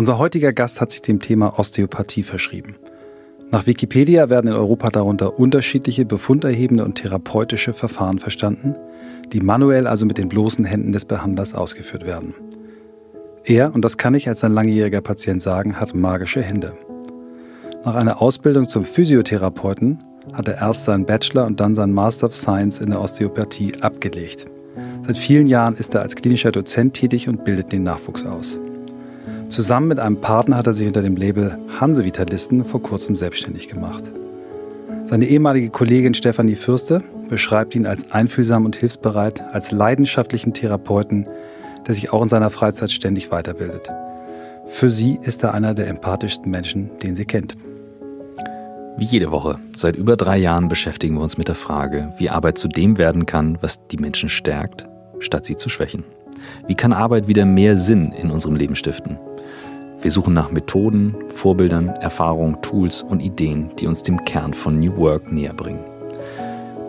Unser heutiger Gast hat sich dem Thema Osteopathie verschrieben. Nach Wikipedia werden in Europa darunter unterschiedliche befunderhebende und therapeutische Verfahren verstanden, die manuell also mit den bloßen Händen des Behandlers ausgeführt werden. Er, und das kann ich als ein langjähriger Patient sagen, hat magische Hände. Nach einer Ausbildung zum Physiotherapeuten hat er erst seinen Bachelor und dann seinen Master of Science in der Osteopathie abgelegt. Seit vielen Jahren ist er als klinischer Dozent tätig und bildet den Nachwuchs aus. Zusammen mit einem Partner hat er sich unter dem Label Hansevitalisten vor kurzem selbstständig gemacht. Seine ehemalige Kollegin Stefanie Fürste beschreibt ihn als einfühlsam und hilfsbereit, als leidenschaftlichen Therapeuten, der sich auch in seiner Freizeit ständig weiterbildet. Für sie ist er einer der empathischsten Menschen, den sie kennt. Wie jede Woche, seit über drei Jahren beschäftigen wir uns mit der Frage, wie Arbeit zu dem werden kann, was die Menschen stärkt, statt sie zu schwächen. Wie kann Arbeit wieder mehr Sinn in unserem Leben stiften? Wir suchen nach Methoden, Vorbildern, Erfahrungen, Tools und Ideen, die uns dem Kern von New Work näher bringen.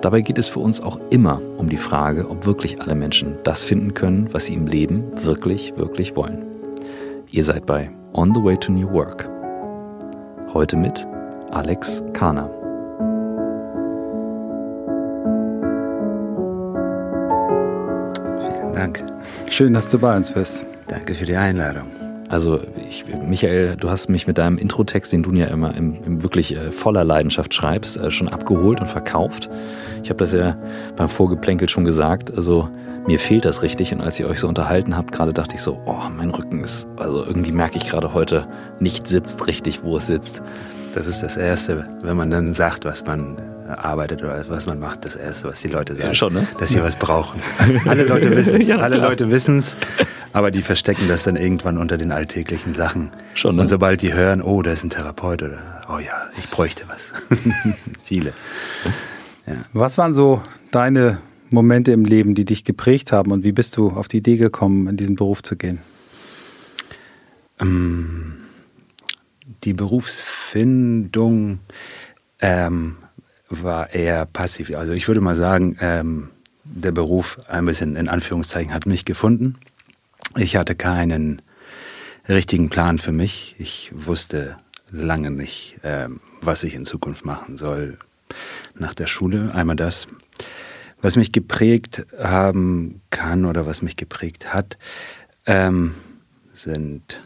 Dabei geht es für uns auch immer um die Frage, ob wirklich alle Menschen das finden können, was sie im Leben wirklich, wirklich wollen. Ihr seid bei On the Way to New Work. Heute mit Alex Kahner. Vielen Dank. Schön, dass du bei uns bist. Danke für die Einladung. Also ich, Michael, du hast mich mit deinem Intro-Text, den du ja immer im, im wirklich äh, voller Leidenschaft schreibst, äh, schon abgeholt und verkauft. Ich habe das ja beim Vorgeplänkel schon gesagt. Also mir fehlt das richtig. Und als ihr euch so unterhalten habt, gerade dachte ich so, oh, mein Rücken ist, also irgendwie merke ich gerade heute, nicht sitzt richtig, wo es sitzt. Das ist das Erste, wenn man dann sagt, was man arbeitet oder was man macht, das Erste, was die Leute sagen, ja, schon, ne? dass sie was brauchen. Alle Leute wissen es, ja, alle Leute wissen es, aber die verstecken das dann irgendwann unter den alltäglichen Sachen. Schon, ne? Und sobald die hören, oh, da ist ein Therapeut oder oh ja, ich bräuchte was. Viele. Ja. Was waren so deine Momente im Leben, die dich geprägt haben und wie bist du auf die Idee gekommen, in diesen Beruf zu gehen? Ähm, die Berufsfindung ähm, war eher passiv. Also ich würde mal sagen, ähm, der Beruf ein bisschen in Anführungszeichen hat mich gefunden. Ich hatte keinen richtigen Plan für mich. Ich wusste lange nicht, ähm, was ich in Zukunft machen soll nach der Schule. Einmal das. Was mich geprägt haben kann oder was mich geprägt hat, ähm, sind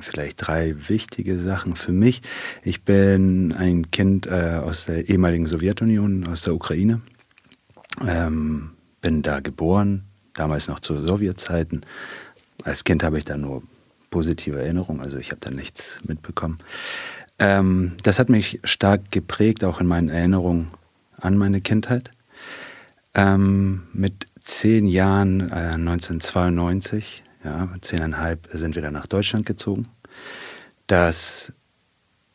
vielleicht drei wichtige Sachen für mich. Ich bin ein Kind äh, aus der ehemaligen Sowjetunion, aus der Ukraine. Ähm, bin da geboren, damals noch zu Sowjetzeiten. Als Kind habe ich da nur positive Erinnerungen, also ich habe da nichts mitbekommen. Ähm, das hat mich stark geprägt, auch in meinen Erinnerungen an meine Kindheit. Ähm, mit zehn Jahren, äh, 1992, ja, mit zehneinhalb sind wir dann nach Deutschland gezogen. Das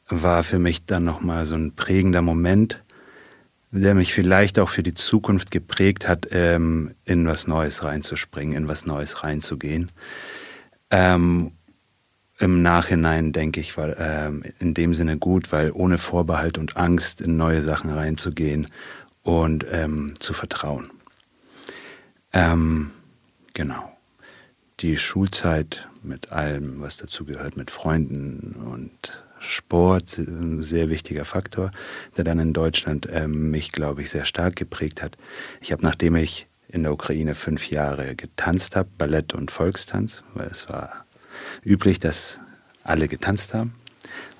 war für mich dann nochmal so ein prägender Moment, der mich vielleicht auch für die Zukunft geprägt hat, ähm, in was Neues reinzuspringen, in was Neues reinzugehen. Ähm, Im Nachhinein denke ich, war ähm, in dem Sinne gut, weil ohne Vorbehalt und Angst in neue Sachen reinzugehen und ähm, zu vertrauen. Ähm, genau die Schulzeit mit allem, was dazu gehört, mit Freunden und Sport, ein sehr wichtiger Faktor, der dann in Deutschland äh, mich, glaube ich, sehr stark geprägt hat. Ich habe, nachdem ich in der Ukraine fünf Jahre getanzt habe, Ballett und Volkstanz, weil es war üblich, dass alle getanzt haben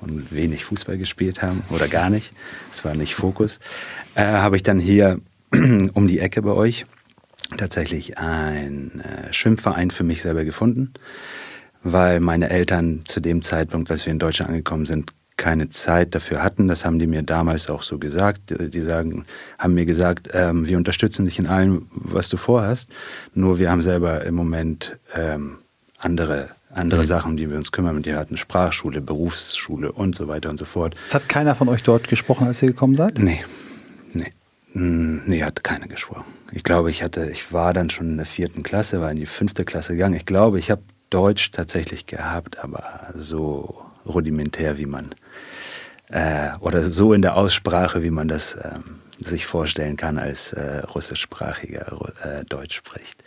und wenig Fußball gespielt haben oder gar nicht. Es war nicht Fokus. Äh, habe ich dann hier um die Ecke bei euch tatsächlich ein äh, Schwimmverein für mich selber gefunden, weil meine Eltern zu dem Zeitpunkt, als wir in Deutschland angekommen sind, keine Zeit dafür hatten. Das haben die mir damals auch so gesagt. Die sagen, haben mir gesagt, ähm, wir unterstützen dich in allem, was du vorhast. Nur wir haben selber im Moment ähm, andere andere mhm. Sachen, um die wir uns kümmern. Die hatten Sprachschule, Berufsschule und so weiter und so fort. Es hat keiner von euch dort gesprochen, als ihr gekommen seid? Nee, nee. Hm, nee, hat keiner gesprochen. Ich glaube, ich hatte, ich war dann schon in der vierten Klasse, war in die fünfte Klasse gegangen. Ich glaube, ich habe Deutsch tatsächlich gehabt, aber so rudimentär, wie man, äh, oder so in der Aussprache, wie man das äh, sich vorstellen kann, als äh, russischsprachiger äh, Deutsch spricht.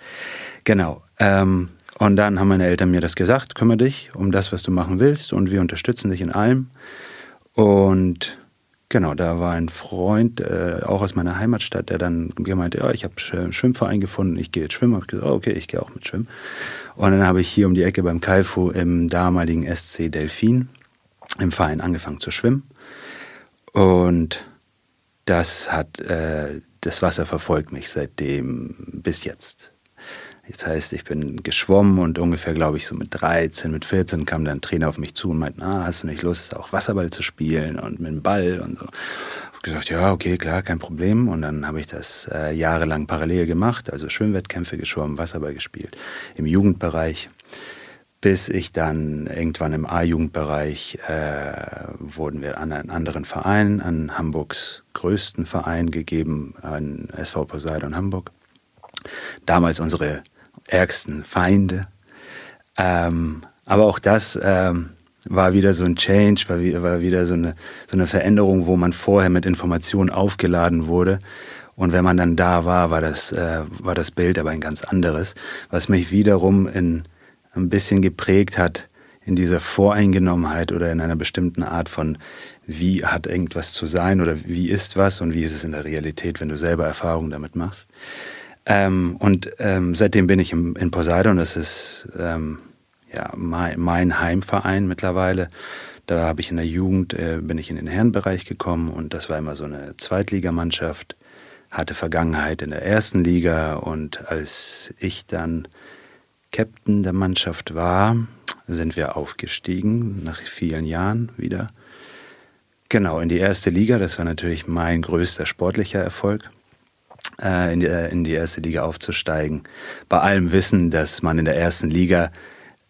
Genau. Ähm, Und dann haben meine Eltern mir das gesagt, kümmere dich um das, was du machen willst und wir unterstützen dich in allem. Und genau, da war ein Freund, äh, auch aus meiner Heimatstadt, der dann gemeint, ja, ich habe einen Schwimmverein gefunden, ich gehe jetzt schwimmen. Habe ich gesagt, oh, okay, ich gehe auch mit schwimmen. Und dann habe ich hier um die Ecke beim Kaifu im damaligen SC Delfin im Verein angefangen zu schwimmen. Und das hat, äh, das Wasser verfolgt mich seitdem bis jetzt. Das heißt, ich bin geschwommen und ungefähr, glaube ich, so mit 13, mit 14 kam dann ein Trainer auf mich zu und meinte, ah, hast du nicht Lust, auch Wasserball zu spielen und mit dem Ball und so. Ich habe gesagt, ja, okay, klar, kein Problem. Und dann habe ich das äh, jahrelang parallel gemacht, also Schwimmwettkämpfe geschwommen, Wasserball gespielt, im Jugendbereich bis ich dann irgendwann im A-Jugendbereich äh, wurden wir an einen anderen Verein, an Hamburgs größten Verein gegeben, an SV Poseidon Hamburg. Damals unsere ärgsten Feinde. Ähm, aber auch das ähm, war wieder so ein Change, war war wieder so, eine, so eine Veränderung, wo man vorher mit Informationen aufgeladen wurde. Und wenn man dann da war, war das, äh, war das Bild aber ein ganz anderes, was mich wiederum in ein bisschen geprägt hat in dieser Voreingenommenheit oder in einer bestimmten Art von, wie hat irgendwas zu sein oder wie ist was und wie ist es in der Realität, wenn du selber Erfahrungen damit machst. Ähm, und ähm, seitdem bin ich im, in Poseidon, das ist ähm, ja, mein, mein, Heimverein mittlerweile. Da habe ich in der Jugend, äh, bin ich in den Herrenbereich gekommen und das war immer so eine Zweitligamannschaft, hatte Vergangenheit in der ersten Liga und als ich dann Captain der Mannschaft war, sind wir aufgestiegen, nach vielen Jahren wieder. Genau, in die erste Liga. Das war natürlich mein größter sportlicher Erfolg, äh, in, die, in, die, erste Liga aufzusteigen. Bei allem Wissen, dass man in der ersten Liga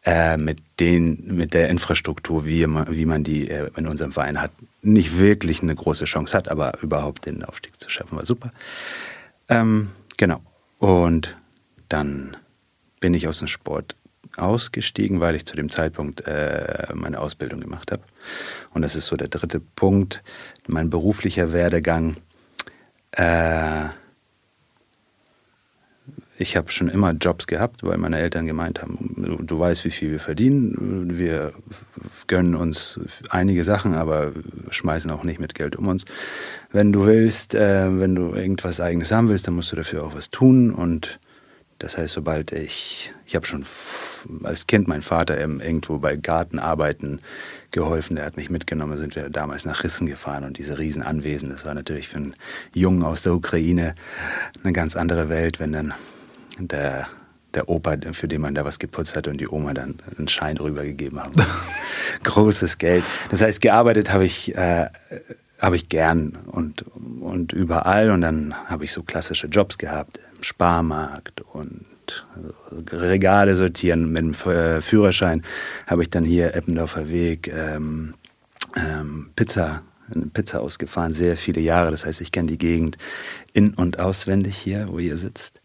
äh, mit, den, mit der Infrastruktur, wie, wie man die äh, in unserem Verein hat, nicht wirklich eine große Chance hat, aber überhaupt den Aufstieg zu schaffen, war super. Ähm, genau. Und dann bin ich aus dem Sport ausgestiegen, weil ich zu dem Zeitpunkt äh, meine Ausbildung gemacht habe. Und das ist so der dritte Punkt, mein beruflicher Werdegang. Äh, ich habe schon immer Jobs gehabt, weil meine Eltern gemeint haben, du, du, weißt, wie viel wir verdienen, wir gönnen uns einige Sachen, aber schmeißen auch nicht mit Geld um uns. Wenn du willst, äh, wenn du irgendwas eigenes haben willst, dann musst du dafür auch was tun und das heißt, sobald ich, ich habe schon als Kind meinen Vater irgendwo bei Gartenarbeiten geholfen, der hat mich mitgenommen, sind wir damals nach Rissen gefahren und diese Riesenanwesen, das war natürlich für einen Jungen aus der Ukraine eine ganz andere Welt, wenn dann der, der Opa, für den man da was geputzt hat und die Oma dann einen Schein rübergegeben haben. Großes Geld. Das heißt, gearbeitet habe ich, äh, habe ich gern und, und überall und dann habe ich so klassische Jobs gehabt Sparmarkt und Regale sortieren mit dem äh, Führerschein habe ich dann hier Eppendorfer Weg ähm, ähm, Pizza Pizza ausgefahren, sehr viele Jahre. Das heißt, ich kenne die Gegend in- und auswendig hier, wo ihr sitzt.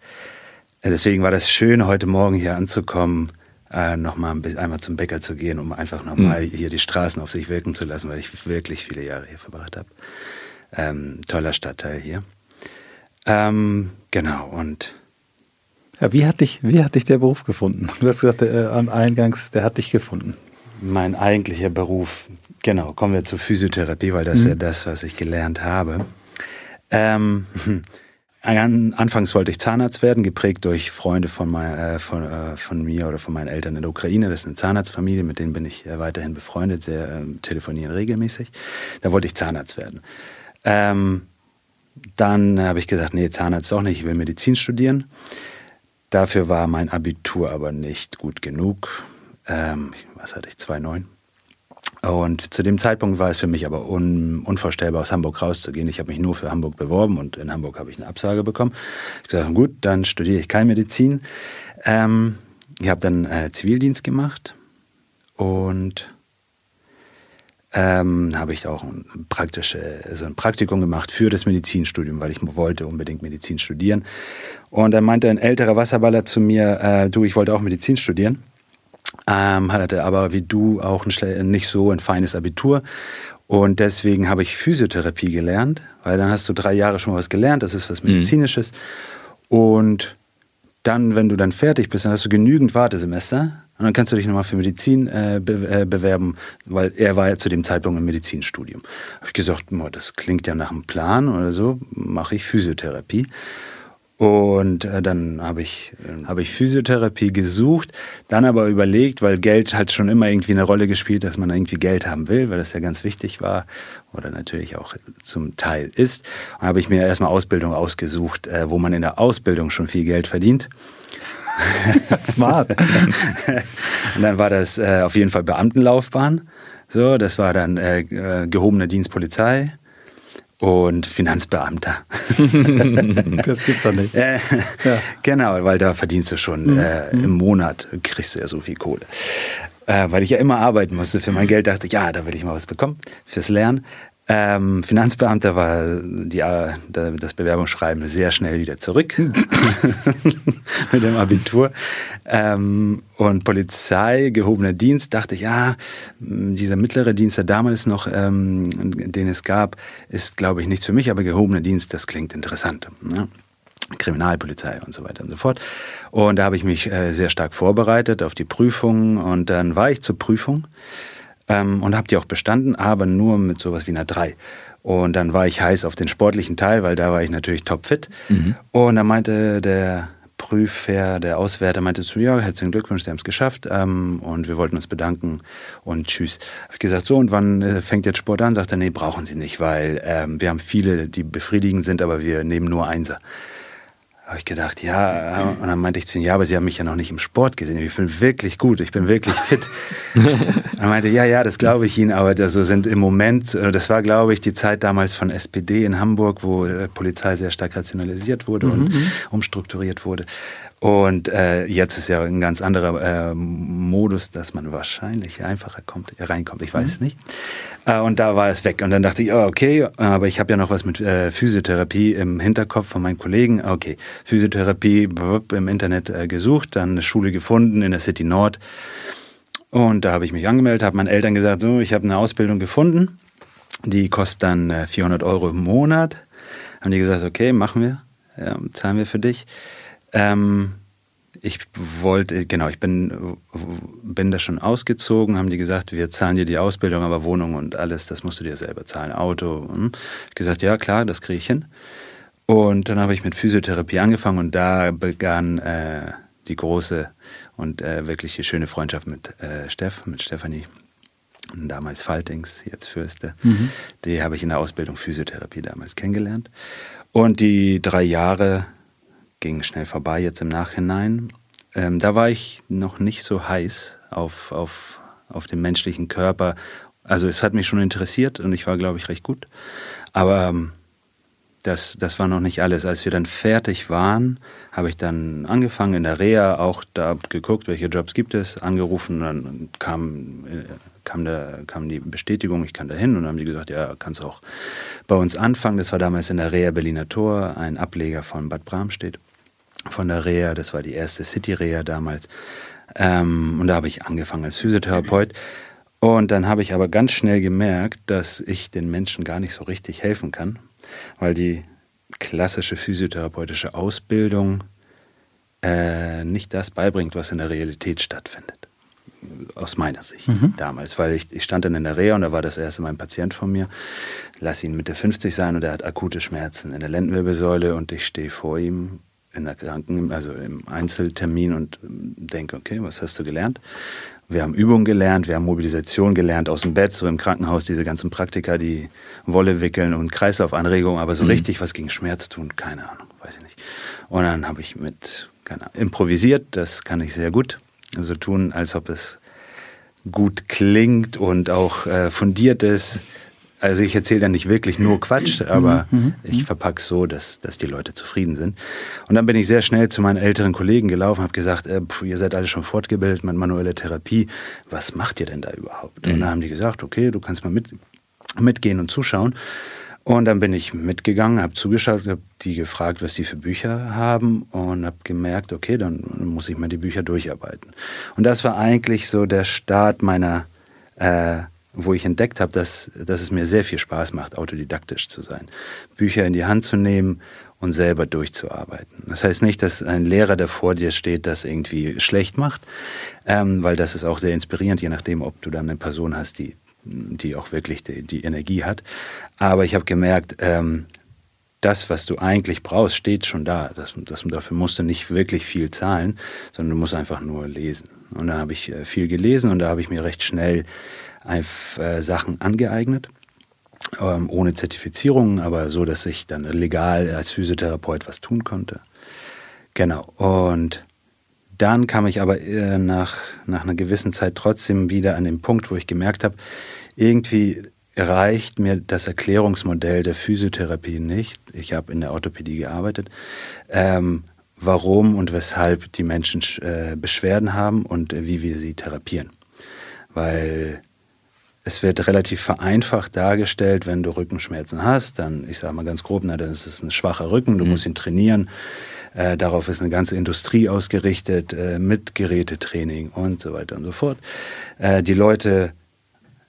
Deswegen war das schön, heute Morgen hier anzukommen, äh, nochmal ein einmal zum Bäcker zu gehen, um einfach nochmal mhm. hier die Straßen auf sich wirken zu lassen, weil ich wirklich viele Jahre hier verbracht habe. Ähm, toller Stadtteil hier. Ähm, genau, und. Ja, wie, hat dich, wie hat dich der Beruf gefunden? Du hast gesagt, äh, am Eingangs, der hat dich gefunden. Mein eigentlicher Beruf, genau, kommen wir zur Physiotherapie, weil das mhm. ist ja das, was ich gelernt habe. Ähm, Anfangs wollte ich Zahnarzt werden, geprägt durch Freunde von, mein, äh, von, äh, von, mir oder von meinen Eltern in der Ukraine. Das ist eine Zahnarztfamilie, mit denen bin ich äh, weiterhin befreundet, sehr äh, telefonieren regelmäßig. Da wollte ich Zahnarzt werden. Ähm, dann habe ich gesagt, nee, Zahnarzt doch nicht, ich will Medizin studieren. Dafür war mein Abitur aber nicht gut genug. Ähm, was hatte ich, 2,9. Und zu dem Zeitpunkt war es für mich aber un, unvorstellbar, aus Hamburg rauszugehen. Ich habe mich nur für Hamburg beworben und in Hamburg habe ich eine Absage bekommen. Ich habe gesagt, gut, dann studiere ich keine Medizin. Ähm, ich habe dann äh, Zivildienst gemacht und ähm, habe ich auch ein, praktische, also ein Praktikum gemacht für das Medizinstudium, weil ich wollte unbedingt Medizin studieren. Und dann meinte ein älterer Wasserballer zu mir, äh, du, ich wollte auch Medizin studieren. Ähm, hatte aber wie du auch ein, nicht so ein feines Abitur. Und deswegen habe ich Physiotherapie gelernt, weil dann hast du drei Jahre schon mal was gelernt, das ist was mhm. Medizinisches. Mhm. Und dann, wenn du dann fertig bist, dann hast du genügend Wartesemester und dann kannst du dich nochmal für Medizin äh, be äh, bewerben, weil er war ja zu dem Zeitpunkt im Medizinstudium. Habe ich gesagt, das klingt ja nach einem Plan oder so, mache ich Physiotherapie. Und äh, dann habe ich, äh, hab ich Physiotherapie gesucht, dann aber überlegt, weil Geld hat schon immer irgendwie eine Rolle gespielt, dass man irgendwie Geld haben will, weil das ja ganz wichtig war oder natürlich auch zum Teil ist. Und habe ich mir erstmal Ausbildung ausgesucht, äh, wo man in der Ausbildung schon viel Geld verdient. Smart. und dann war das äh, auf jeden Fall Beamtenlaufbahn. So, das war dann äh, äh gehobene Dienstpolizei und Finanzbeamter. das gibt's doch nicht. Äh, ja. Genau, weil da verdienst du schon mhm. äh, im Monat, kriegst du ja so viel Kohle. Äh, weil ich ja immer arbeiten musste für mein Geld, dachte ich, ja, da will ich mal was bekommen fürs Lernen. Ähm, Finanzbeamter war die, äh, das Bewerbungsschreiben sehr schnell wieder zurück mit dem Abitur. Ähm, und Polizei, gehobener Dienst, dachte ich, ja, dieser mittlere Dienst, der damals noch, ähm, den es gab, ist, glaube ich, nichts für mich, aber gehobener Dienst, das klingt interessant. Ne? Kriminalpolizei und so weiter und so fort. Und da habe ich mich äh, sehr stark vorbereitet auf die Prüfung und dann war ich zur Prüfung ähm, und habe die auch bestanden, aber nur mit sowas wie einer 3. Und dann war ich heiß auf den sportlichen Teil, weil da war ich natürlich topfit. Mhm. Und dann meinte der Prüfer, der Auswärter meinte zu mir, ja, herzlichen Glückwunsch, Sie haben es geschafft ähm, und wir wollten uns bedanken und tschüss. Habe ich gesagt, so und wann äh, fängt jetzt Sport an? Sagt er, nee, brauchen Sie nicht, weil ähm, wir haben viele, die befriedigend sind, aber wir nehmen nur Einser habe ich gedacht, ja, und dann meinte ich zu ihm, ja, aber Sie haben mich ja noch nicht im Sport gesehen. Ich bin wirklich gut, ich bin wirklich fit. er meinte, ja, ja, das glaube ich Ihnen, aber das sind im Moment, äh, das war, glaube ich, die Zeit damals von SPD in Hamburg, wo äh, Polizei sehr stark rationalisiert wurde mhm. und umstrukturiert wurde. Und äh, jetzt ist ja ein ganz anderer äh, Modus, dass man wahrscheinlich einfacher kommt, reinkommt. Ich weiß mhm. nicht. Äh, und da war es weg. Und dann dachte ich, oh, okay, aber ich habe ja noch was mit äh, Physiotherapie im Hinterkopf von meinen Kollegen. Okay, Physiotherapie im Internet äh, gesucht, dann eine Schule gefunden in der City Nord. Und da habe ich mich angemeldet, habe meinen Eltern gesagt, so, ich habe eine Ausbildung gefunden. Die kostet dann 400 äh, Euro im Monat. Haben die gesagt, okay, machen wir, ja, zahlen wir für dich. Ähm, ich wollte, genau, ich bin, bin da schon ausgezogen, haben die gesagt, wir zahlen dir die Ausbildung, aber Wohnung und alles, das musst du dir selber zahlen, Auto. Hm. Ich gesagt, ja klar, das kriege ich hin. Und dann habe ich mit Physiotherapie angefangen und da begann äh, die große und äh, wirklich schöne Freundschaft mit äh, Steff, mit Stefanie, damals Faltings, jetzt Fürste. Mhm. Die habe ich in der Ausbildung Physiotherapie damals kennengelernt. Und die drei Jahre ging schnell vorbei jetzt im Nachhinein. Ähm, da war ich noch nicht so heiß auf, auf, auf den menschlichen Körper. Also es hat mich schon interessiert und ich war, glaube ich, recht gut. Aber ähm, das, das war noch nicht alles. Als wir dann fertig waren, habe ich dann angefangen in der Reha, auch da geguckt, welche Jobs gibt es, angerufen, dann kam, äh, kam, der, kam die Bestätigung, ich kann da hin und dann haben die gesagt, ja, kannst auch bei uns anfangen. Das war damals in der Reha Berliner Tor, ein Ableger von Bad Bramstedt von der Reha. Das war die erste City-Reha damals. Ähm, und da habe ich angefangen als Physiotherapeut. Und dann habe ich aber ganz schnell gemerkt, dass ich den Menschen gar nicht so richtig helfen kann, weil die klassische physiotherapeutische Ausbildung äh, nicht das beibringt, was in der Realität stattfindet. Aus meiner Sicht mhm. damals, weil ich, ich stand dann in der Reha und da war das erste Mal ein Patient von mir. Lass ihn Mitte 50 sein und er hat akute Schmerzen in der Lendenwirbelsäule und ich stehe vor ihm in der Kranken, also im Einzeltermin und denke, okay, was hast du gelernt? Wir haben Übungen gelernt, wir haben Mobilisation gelernt aus dem Bett, so im Krankenhaus diese ganzen Praktika, die Wolle wickeln und Kreislaufanregungen, aber so mhm. richtig was gegen Schmerz tun, keine Ahnung, weiß ich nicht. Und dann habe ich mit keine Ahnung, improvisiert, das kann ich sehr gut. Also tun, als ob es gut klingt und auch äh, fundiert ist. Also ich erzähle dann nicht wirklich nur Quatsch, mhm. aber mhm. ich verpacke es so, dass, dass die Leute zufrieden sind. Und dann bin ich sehr schnell zu meinen älteren Kollegen gelaufen, habe gesagt, äh, pff, ihr seid alle schon fortgebildet mit manueller Therapie. Was macht ihr denn da überhaupt? Mhm. Und dann haben die gesagt, okay, du kannst mal mit, mitgehen und zuschauen. Und dann bin ich mitgegangen, habe zugeschaut, habe die gefragt, was sie für Bücher haben und habe gemerkt, okay, dann muss ich mal die Bücher durcharbeiten. Und das war eigentlich so der Start meiner äh, wo ich entdeckt habe, dass, dass es mir sehr viel Spaß macht, autodidaktisch zu sein. Bücher in die Hand zu nehmen und selber durchzuarbeiten. Das heißt nicht, dass ein Lehrer, der vor dir steht, das irgendwie schlecht macht, ähm, weil das ist auch sehr inspirierend, je nachdem, ob du dann eine Person hast, die, die auch wirklich die, die Energie hat. Aber ich habe gemerkt, ähm, das, was du eigentlich brauchst, steht schon da. Das, das, dafür musst du nicht wirklich viel zahlen, sondern du musst einfach nur lesen. Und da habe ich äh, viel gelesen und da habe ich mir recht schnell äh, Sachen angeeignet, ähm, ohne Zertifizierung, aber so, dass ich dann legal als Physiotherapeut was tun konnte. Genau. Und dann kam ich aber äh, nach, nach einer gewissen Zeit trotzdem wieder an den Punkt, wo ich gemerkt habe, irgendwie reicht mir das Erklärungsmodell der Physiotherapie nicht. Ich habe in der Orthopädie gearbeitet. Ähm, warum und weshalb die Menschen äh, Beschwerden haben und äh, wie wir sie therapieren. Weil es wird relativ vereinfacht dargestellt, wenn du Rückenschmerzen hast, dann, ich sage mal ganz grob, na, dann ist es ein schwacher Rücken, du mhm. musst ihn trainieren. Äh, darauf ist eine ganze Industrie ausgerichtet äh, mit Gerätetraining und so weiter und so fort. Äh, die Leute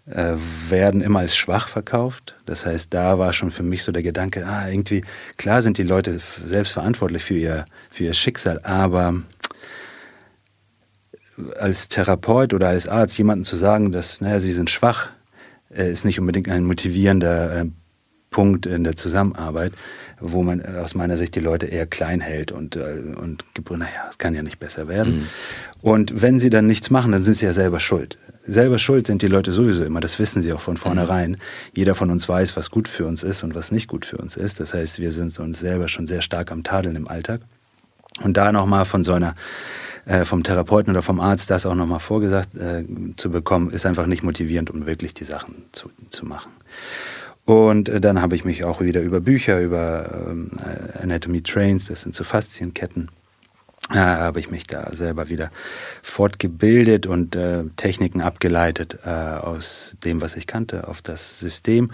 äh, werden immer als schwach verkauft. Das heißt, da war schon für mich so der Gedanke, ah, irgendwie, klar sind die Leute selbst verantwortlich für ihr, für ihr Schicksal, aber als Therapeut oder als Arzt jemandem zu sagen, dass, naja, sie sind schwach, äh, ist nicht unbedingt ein motivierender äh, Punkt in der Zusammenarbeit, wo man äh, aus meiner Sicht die Leute eher klein hält und, und naja, es kann ja nicht besser werden. Mhm. Und wenn sie dann nichts machen, dann sind sie ja selber schuld. Selber schuld sind die Leute sowieso immer, das wissen sie auch von vornherein. Mhm. Jeder von uns weiß, was gut für uns ist und was nicht gut für uns ist. Das heißt, wir sind uns selber schon sehr stark am Tadeln im Alltag. Und da nochmal von so einer äh, vom Therapeuten oder vom Arzt das auch nochmal vorgesagt äh, zu bekommen, ist einfach nicht motivierend, um wirklich die Sachen zu, zu machen. Und äh, dann habe ich mich auch wieder über Bücher, über ähm, Anatomy Trains, das sind so Faszienketten, äh, habe ich mich da selber wieder fortgebildet und äh, Techniken abgeleitet äh, aus dem, was ich kannte, auf das System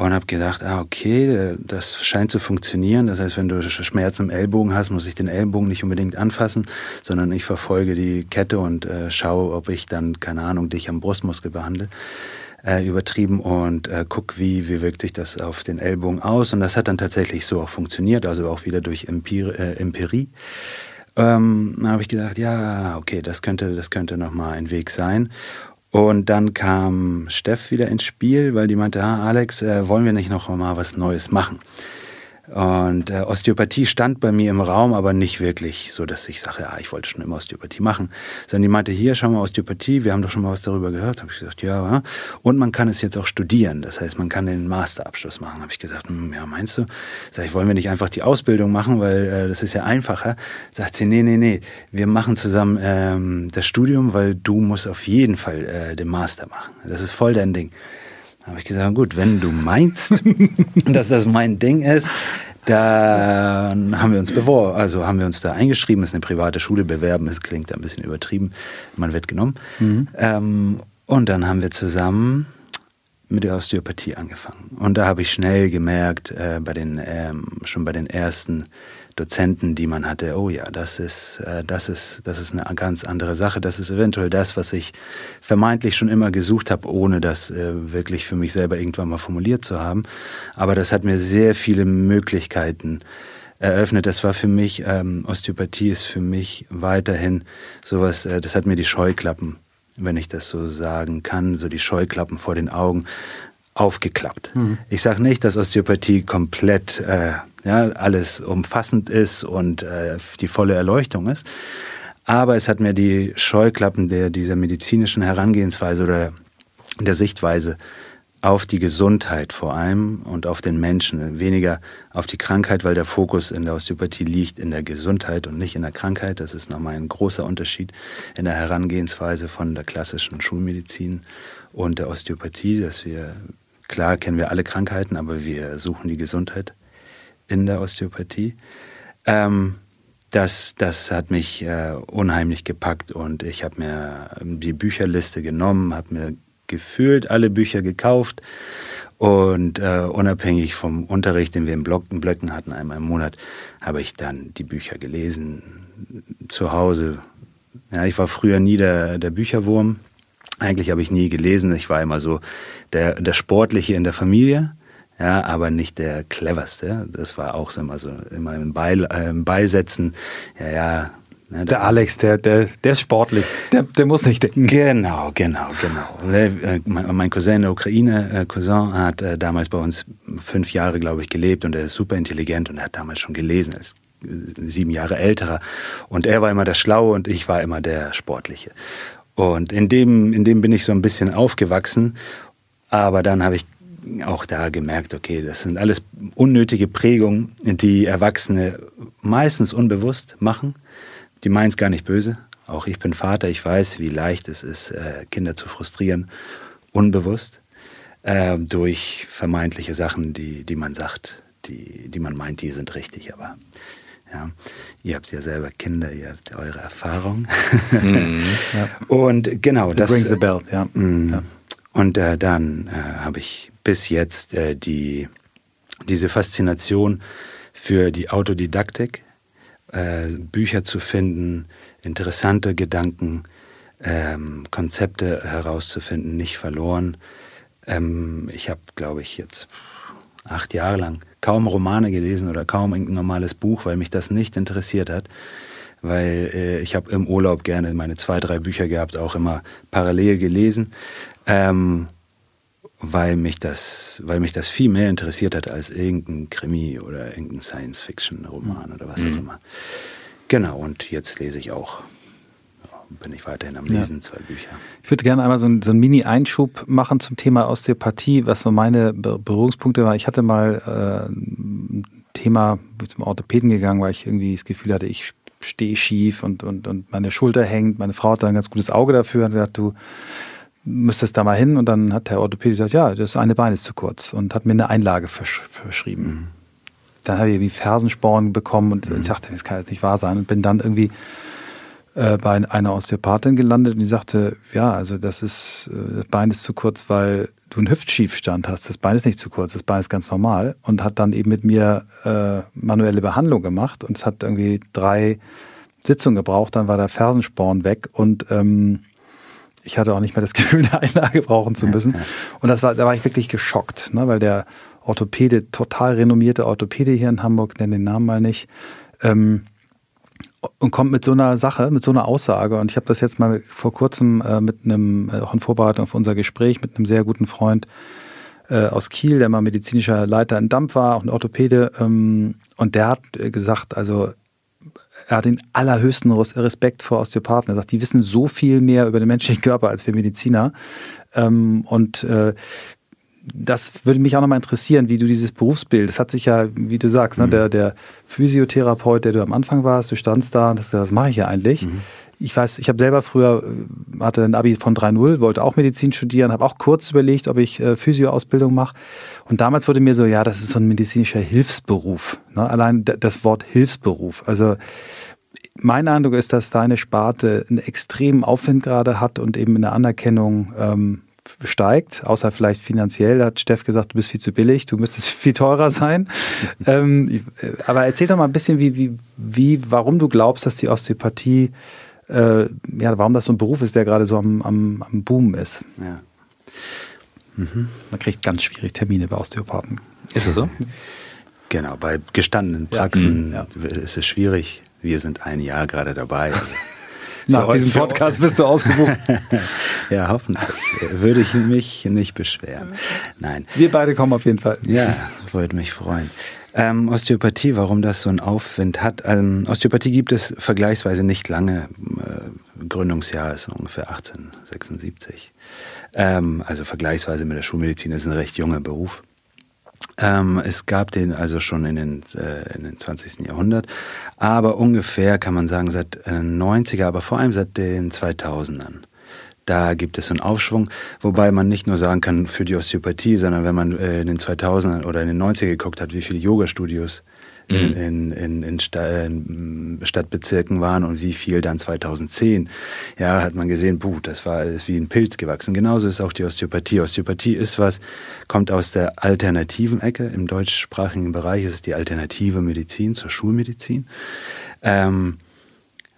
und habe gedacht, ah, okay, das scheint zu funktionieren. Das heißt, wenn du Schmerzen im Ellbogen hast, muss ich den Ellbogen nicht unbedingt anfassen, sondern ich verfolge die Kette und äh, schaue, ob ich dann, keine Ahnung, dich am Brustmuskel behandle. Äh, übertrieben und äh, guck, wie, wie wirkt sich das auf den Ellbogen aus. Und das hat dann tatsächlich so auch funktioniert, also auch wieder durch Empir äh, Empirie. Ähm, da habe ich gedacht, ja, okay, das könnte, das könnte nochmal ein Weg sein. Und dann kam Steff wieder ins Spiel, weil die meinte, ah, Alex, äh, wollen wir nicht noch mal was Neues machen? Und äh, Osteopathie stand bei mir im Raum, aber nicht wirklich so, dass ich sage, ja, ich wollte schon immer Osteopathie machen. Sondern die meinte, hier, schau mal, Osteopathie, wir haben doch schon mal was darüber gehört. Habe ich gesagt, ja, und man kann es jetzt auch studieren. Das heißt, man kann den Masterabschluss machen. Habe ich gesagt, hm, ja, meinst du? Sag ich, wollen wir nicht einfach die Ausbildung machen, weil äh, das ist ja einfacher. Sagt sie, nee, nee, nee, wir machen zusammen ähm, das Studium, weil du musst auf jeden Fall äh, den Master machen. Das ist voll dein Ding habe ich gesagt, gut, wenn du meinst, dass das mein Ding ist, dann haben wir uns beworben, also haben wir uns da eingeschrieben, ist eine private Schule, bewerben, es klingt ein bisschen übertrieben, man wird genommen. Mhm. Ähm, und dann haben wir zusammen mit der Osteopathie angefangen. Und da habe ich schnell gemerkt, äh, bei den, ähm, schon bei den ersten Dozenten, die man hatte, oh ja, das ist, äh, das ist, das ist eine ganz andere Sache. Das ist eventuell das, was ich vermeintlich schon immer gesucht habe, ohne das äh, wirklich für mich selber irgendwann mal formuliert zu haben. Aber das hat mir sehr viele Möglichkeiten eröffnet. Das war für mich, ähm, Osteopathie ist für mich weiterhin sowas, äh, das hat mir die Scheuklappen, wenn ich das so sagen kann, so die Scheuklappen vor den Augen aufgeklappt. Mhm. Ich sage nicht, dass Osteopathie komplett äh, ja, alles umfassend ist und äh, die volle Erleuchtung ist. Aber es hat mir die Scheuklappen der, dieser medizinischen Herangehensweise oder der Sichtweise auf die Gesundheit vor allem und auf den Menschen, weniger auf die Krankheit, weil der Fokus in der Osteopathie liegt in der Gesundheit und nicht in der Krankheit. Das ist nochmal ein großer Unterschied in der Herangehensweise von der klassischen Schulmedizin und der Osteopathie, dass wir, klar kennen wir alle Krankheiten, aber wir suchen die Gesundheit in der Osteopathie. Ähm, das, das hat mich äh, unheimlich gepackt und ich habe mir die Bücherliste genommen, habe mir gefühlt alle Bücher gekauft und äh, unabhängig vom Unterricht, den wir in Blocken, Blöcken hatten, einmal im Monat, habe ich dann die Bücher gelesen zu Hause. Ja, ich war früher nie der, der Bücherwurm, Eigentlich habe ich nie gelesen. Ich war immer so der, der Sportliche in der Familie, ja, aber nicht der cleverste. Das war auch so immer so immer im, Beil, äh, im Beisetzen. Ja, ja. Ne, der Alex, der, der, der ist sportlich, der, der muss nicht denken. Genau, genau, genau. Äh, mein Cousin, der Ukraine-Cousin, hat äh, damals bei uns fünf Jahre, glaube ich, gelebt und er ist super intelligent und er hat damals schon gelesen. Er ist sieben Jahre älterer. Und er war immer der Schlaue und ich war immer der Sportliche. Und in dem, in dem bin ich so ein bisschen aufgewachsen. Aber dann habe ich auch da gemerkt, okay, das sind alles unnötige Prägungen, die Erwachsene meistens unbewusst machen. Die meinen es gar nicht böse. Auch ich bin Vater, ich weiß, wie leicht es ist, äh, Kinder zu frustrieren, unbewusst, äh, durch vermeintliche Sachen, die, die man sagt, die, die man meint, die sind richtig, aber ja, ihr habt ja selber Kinder, ihr habt eure Erfahrung. Mhm, ja. Und genau, It das. Rings a bell, ja. Mm. ja. Und äh, dann äh, habe ich bis jetzt äh, die, diese Faszination für die Autodidaktik, äh, Bücher zu finden, interessante Gedanken, ähm, Konzepte herauszufinden, nicht verloren. Ähm, ich habe, glaube ich, jetzt acht Jahre lang kaum Romane gelesen oder kaum ein normales Buch, weil mich das nicht interessiert hat. Weil äh, ich habe im Urlaub gerne meine zwei, drei Bücher gehabt, auch immer parallel gelesen. Ähm, weil mich das, weil mich das viel mehr interessiert hat als irgendein Krimi oder irgendein Science-Fiction-Roman oder was auch mhm. immer. Genau, und jetzt lese ich auch bin ich weiterhin am Lesen, ja. zwei Bücher. Ich würde gerne einmal so einen, so einen Mini-Einschub machen zum Thema Osteopathie, was so meine Berührungspunkte war. Ich hatte mal äh, ein Thema, zum Orthopäden gegangen, weil ich irgendwie das Gefühl hatte, ich stehe schief und, und, und meine Schulter hängt. Meine Frau hat da ein ganz gutes Auge dafür und gesagt, du müsstest da mal hin. Und dann hat der Orthopäde gesagt, ja, das eine Bein ist zu kurz und hat mir eine Einlage versch verschrieben. Mhm. Dann habe ich irgendwie Fersensporen bekommen und mhm. ich dachte, das kann jetzt nicht wahr sein und bin dann irgendwie äh, bei einer Osteopathin gelandet und die sagte, ja, also das ist, äh, das Bein ist zu kurz, weil du einen Hüftschiefstand hast. Das Bein ist nicht zu kurz, das Bein ist ganz normal und hat dann eben mit mir äh, manuelle Behandlung gemacht und es hat irgendwie drei Sitzungen gebraucht, dann war der Fersensporn weg und ähm, ich hatte auch nicht mehr das Gefühl, eine Einlage brauchen zu müssen. Und das war, da war ich wirklich geschockt, ne, weil der Orthopäde, total renommierte Orthopäde hier in Hamburg, nenne den Namen mal nicht, ähm, und kommt mit so einer Sache, mit so einer Aussage. Und ich habe das jetzt mal vor kurzem äh, mit einem, äh, auch in Vorbereitung auf unser Gespräch mit einem sehr guten Freund äh, aus Kiel, der mal medizinischer Leiter in Dampf war, auch ein Orthopäde. Ähm, und der hat äh, gesagt, also er hat den allerhöchsten Respekt vor Osteopathen. Er sagt, die wissen so viel mehr über den menschlichen Körper als wir Mediziner. Ähm, und äh, das würde mich auch nochmal interessieren, wie du dieses Berufsbild, das hat sich ja, wie du sagst, ne, mhm. ne, der, der Physiotherapeut, der du am Anfang warst, du standst da, das, das mache ich ja eigentlich. Mhm. Ich weiß, ich habe selber früher, äh, hatte ein Abi von 3.0, wollte auch Medizin studieren, habe auch kurz überlegt, ob ich äh, Physioausbildung mache. Und damals wurde mir so, ja, das ist so ein medizinischer Hilfsberuf. Ne? Allein das Wort Hilfsberuf. Also mein Eindruck ist, dass deine Sparte einen extremen Aufwind gerade hat und eben eine Anerkennung ähm, steigt, außer vielleicht finanziell, da hat Steff gesagt, du bist viel zu billig, du müsstest viel teurer sein. ähm, aber erzähl doch mal ein bisschen, wie, wie, wie, warum du glaubst, dass die Osteopathie, äh, ja, warum das so ein Beruf ist, der gerade so am, am, am Boom ist. Ja. Mhm. Man kriegt ganz schwierig Termine bei Osteopathen. Ist es so? Genau, bei gestandenen Praxen ja. Mhm. ist es schwierig. Wir sind ein Jahr gerade dabei. Also Nach diesem Podcast bist du ausgebucht. ja, hoffentlich. Würde ich mich nicht beschweren. Nein. Wir beide kommen auf jeden Fall. Ja, würde mich freuen. Ähm, Osteopathie, warum das so einen Aufwind hat. Ähm, Osteopathie gibt es vergleichsweise nicht lange. Äh, Gründungsjahr ist ungefähr 1876. Ähm, also vergleichsweise mit der Schulmedizin ist ein recht junger Beruf. Ähm, es gab den also schon in den, äh, in den 20. Jahrhundert, aber ungefähr kann man sagen seit äh, 90er, aber vor allem seit den 2000ern. Da gibt es so einen Aufschwung, wobei man nicht nur sagen kann für die Osteopathie, sondern wenn man äh, in den 2000ern oder in den 90er geguckt hat, wie viele Yoga-Studios mhm. in, in, in, in, Stadtbezirken waren und wie viel dann 2010. Ja, hat man gesehen, puh, das war ist wie ein Pilz gewachsen. Genauso ist auch die Osteopathie. Osteopathie ist was, kommt aus der alternativen Ecke. Im deutschsprachigen Bereich ist es die alternative Medizin zur Schulmedizin. Ähm,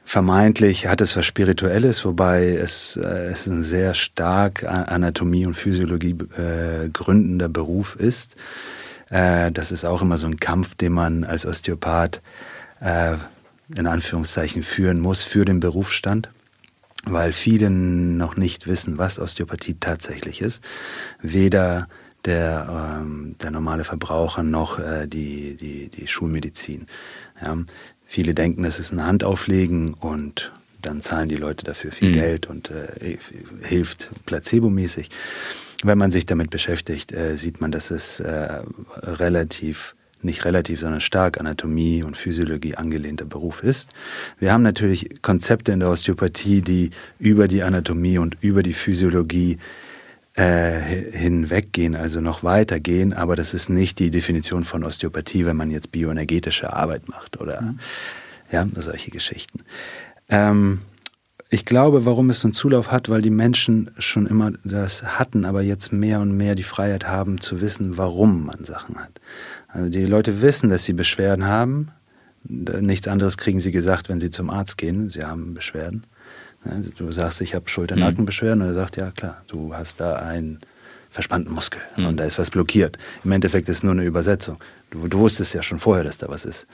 vermeintlich hat es was Spirituelles, wobei es, äh, es ein sehr stark Anatomie und Physiologie äh, gründender Beruf ist. Äh, das ist auch immer so ein Kampf, den man als Osteopath äh, in Anführungszeichen führen muss für den Berufsstand, weil viele noch nicht wissen, was Osteopathie tatsächlich ist. Weder der, ähm, der normale Verbraucher noch äh, die, die, die Schulmedizin. Ja. Viele denken, es ist ein Handauflegen und dann zahlen die Leute dafür viel mhm. Geld und äh, hilft placebomäßig. Wenn man sich damit beschäftigt, äh, sieht man, dass es äh, relativ, nicht relativ, sondern stark Anatomie und Physiologie angelehnter Beruf ist. Wir haben natürlich Konzepte in der Osteopathie, die über die Anatomie und über die Physiologie äh, hinweggehen, also noch weitergehen, aber das ist nicht die Definition von Osteopathie, wenn man jetzt bioenergetische Arbeit macht oder mhm. ja, solche Geschichten. Ähm, ich glaube, warum es so einen Zulauf hat, weil die Menschen schon immer das hatten, aber jetzt mehr und mehr die Freiheit haben zu wissen, warum man Sachen hat. Also die Leute wissen, dass sie Beschwerden haben. Nichts anderes kriegen sie gesagt, wenn sie zum Arzt gehen. Sie haben Beschwerden. Du sagst, ich habe Schulter-Nackenbeschwerden mhm. und er sagt, ja klar, du hast da einen verspannten Muskel mhm. und da ist was blockiert. Im Endeffekt ist es nur eine Übersetzung. Du, du, wusstest ja schon vorher, dass da was ist.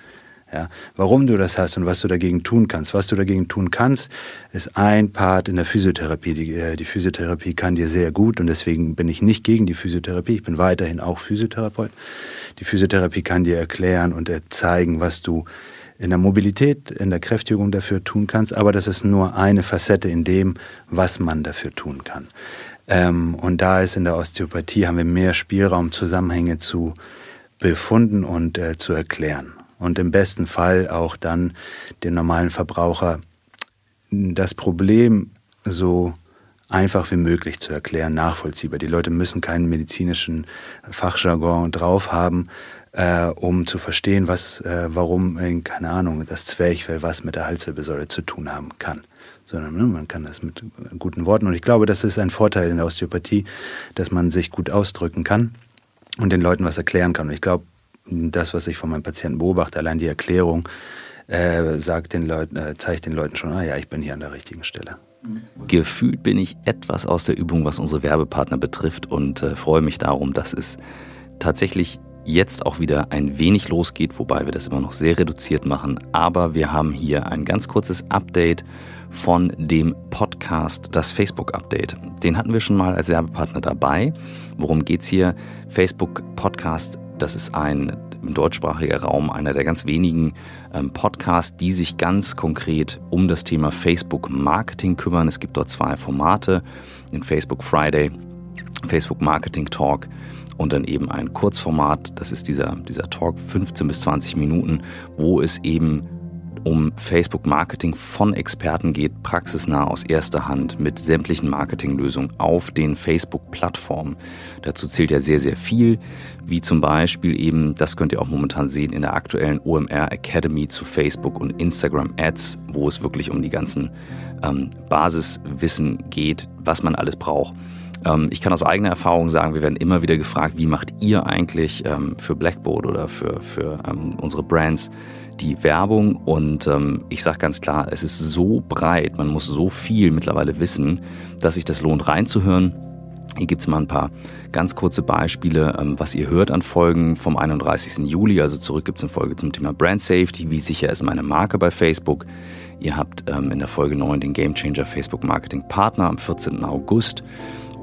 Ja, warum du das hast und was du dagegen tun kannst. Was du dagegen tun kannst, ist ein Part in der Physiotherapie. Die, äh, die Physiotherapie kann dir sehr gut und deswegen bin ich nicht gegen die Physiotherapie. Ich bin weiterhin auch Physiotherapeut. Die Physiotherapie kann dir erklären und zeigen, was du in der Mobilität, in der Kräftigung dafür tun kannst, aber das ist nur eine Facette in dem, was man dafür tun kann. Ähm, und da ist in der Osteopathie, haben wir mehr Spielraum, Zusammenhänge zu befunden und äh, zu erklären. Und im besten Fall auch dann den normalen Verbraucher das Problem so einfach wie möglich zu erklären, nachvollziehbar. Die Leute müssen keinen medizinischen Fachjargon drauf haben, äh, um zu verstehen, was, äh, warum, äh, keine Ahnung, das Zwerchfell was mit der Halswirbelsäule zu tun haben kann. Sondern ne, man kann das mit guten Worten. Und ich glaube, das ist ein Vorteil in der Osteopathie, dass man sich gut ausdrücken kann und den Leuten was erklären kann. Und ich glaube, das, was ich von meinen Patienten beobachte, allein die Erklärung, äh, sagt den Leuten, äh, zeigt den Leuten schon, ah ja, ich bin hier an der richtigen Stelle. Gefühlt bin ich etwas aus der Übung, was unsere Werbepartner betrifft und äh, freue mich darum, dass es tatsächlich jetzt auch wieder ein wenig losgeht, wobei wir das immer noch sehr reduziert machen. Aber wir haben hier ein ganz kurzes Update von dem Podcast, das Facebook-Update. Den hatten wir schon mal als Werbepartner dabei. Worum geht es hier? Facebook Podcast, das ist ein im deutschsprachigen Raum einer der ganz wenigen ähm, Podcasts, die sich ganz konkret um das Thema Facebook Marketing kümmern. Es gibt dort zwei Formate, den Facebook Friday, Facebook Marketing Talk und dann eben ein Kurzformat, das ist dieser, dieser Talk 15 bis 20 Minuten, wo es eben um Facebook-Marketing von Experten geht, praxisnah aus erster Hand mit sämtlichen Marketinglösungen auf den Facebook-Plattformen. Dazu zählt ja sehr, sehr viel, wie zum Beispiel eben, das könnt ihr auch momentan sehen, in der aktuellen OMR Academy zu Facebook und Instagram Ads, wo es wirklich um die ganzen ähm, Basiswissen geht, was man alles braucht. Ähm, ich kann aus eigener Erfahrung sagen, wir werden immer wieder gefragt, wie macht ihr eigentlich ähm, für Blackboard oder für, für ähm, unsere Brands die Werbung? Und ähm, ich sage ganz klar, es ist so breit, man muss so viel mittlerweile wissen, dass sich das lohnt reinzuhören. Hier gibt es mal ein paar ganz kurze Beispiele, ähm, was ihr hört an Folgen vom 31. Juli. Also zurück gibt es eine Folge zum Thema Brand Safety. Wie sicher ist meine Marke bei Facebook? Ihr habt ähm, in der Folge 9 den Game Changer Facebook Marketing Partner am 14. August.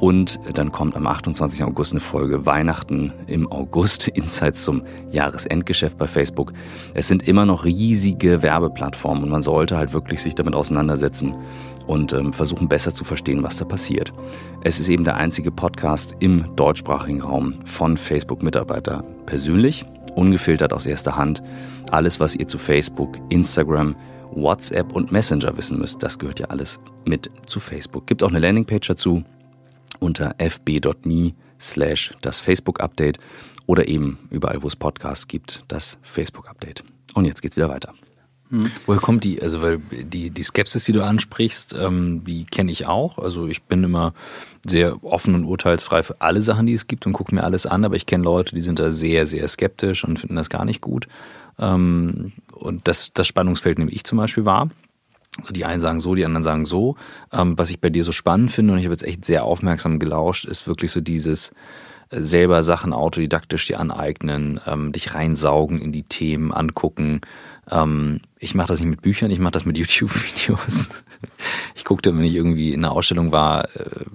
Und dann kommt am 28. August eine Folge Weihnachten im August, Insights zum Jahresendgeschäft bei Facebook. Es sind immer noch riesige Werbeplattformen und man sollte halt wirklich sich damit auseinandersetzen und ähm, versuchen besser zu verstehen, was da passiert. Es ist eben der einzige Podcast im deutschsprachigen Raum von Facebook-Mitarbeiter persönlich, ungefiltert aus erster Hand. Alles, was ihr zu Facebook, Instagram, WhatsApp und Messenger wissen müsst, das gehört ja alles mit zu Facebook. Gibt auch eine Landingpage dazu unter fb.me slash das Facebook-Update oder eben überall, wo es Podcasts gibt, das Facebook-Update. Und jetzt geht's wieder weiter. Hm. Woher kommt die, also weil die, die Skepsis, die du ansprichst, ähm, die kenne ich auch. Also ich bin immer sehr offen und urteilsfrei für alle Sachen, die es gibt und gucke mir alles an, aber ich kenne Leute, die sind da sehr, sehr skeptisch und finden das gar nicht gut. Ähm, und das, das Spannungsfeld nehme ich zum Beispiel wahr. So, die einen sagen so, die anderen sagen so. Ähm, was ich bei dir so spannend finde, und ich habe jetzt echt sehr aufmerksam gelauscht, ist wirklich so dieses äh, selber Sachen autodidaktisch dir aneignen, ähm, dich reinsaugen in die Themen, angucken. Ähm, ich mache das nicht mit Büchern, ich mache das mit YouTube-Videos. ich guckte, wenn ich irgendwie in einer Ausstellung war, äh,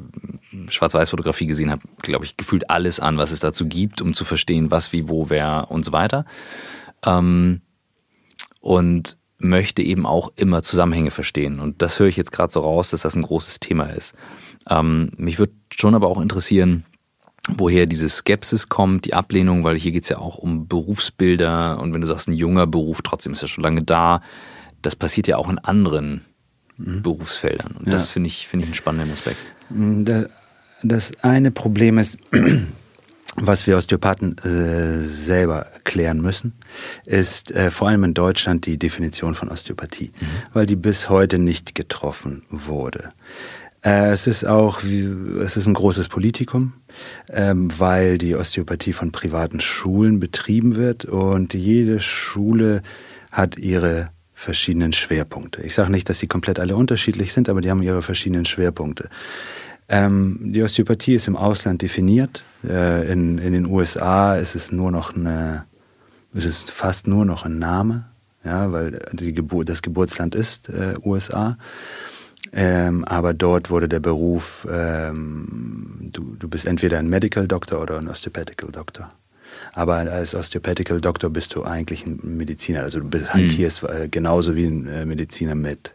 Schwarz-Weiß-Fotografie gesehen habe, glaube ich, gefühlt alles an, was es dazu gibt, um zu verstehen, was, wie, wo, wer und so weiter. Ähm, und möchte eben auch immer Zusammenhänge verstehen. Und das höre ich jetzt gerade so raus, dass das ein großes Thema ist. Ähm, mich würde schon aber auch interessieren, woher diese Skepsis kommt, die Ablehnung, weil hier geht es ja auch um Berufsbilder und wenn du sagst, ein junger Beruf, trotzdem ist er schon lange da. Das passiert ja auch in anderen mhm. Berufsfeldern. Und ja. das finde ich, find ich einen spannenden Aspekt. Das eine Problem ist, was wir Osteopathen äh, selber klären müssen, ist äh, vor allem in Deutschland die Definition von Osteopathie, mhm. weil die bis heute nicht getroffen wurde. Äh, es ist auch, es ist ein großes Politikum, ähm, weil die Osteopathie von privaten Schulen betrieben wird und jede Schule hat ihre verschiedenen Schwerpunkte. Ich sage nicht, dass sie komplett alle unterschiedlich sind, aber die haben ihre verschiedenen Schwerpunkte. Ähm, die Osteopathie ist im Ausland definiert. Äh, in, in den USA ist es nur noch eine, ist es fast nur noch ein Name, ja, weil die Geburt, das Geburtsland ist äh, USA. Ähm, aber dort wurde der Beruf, ähm, du, du bist entweder ein Medical Doctor oder ein Osteopathical Doctor. Aber als Osteopathical Doctor bist du eigentlich ein Mediziner. Also du hantierst mhm. genauso wie ein äh, Mediziner mit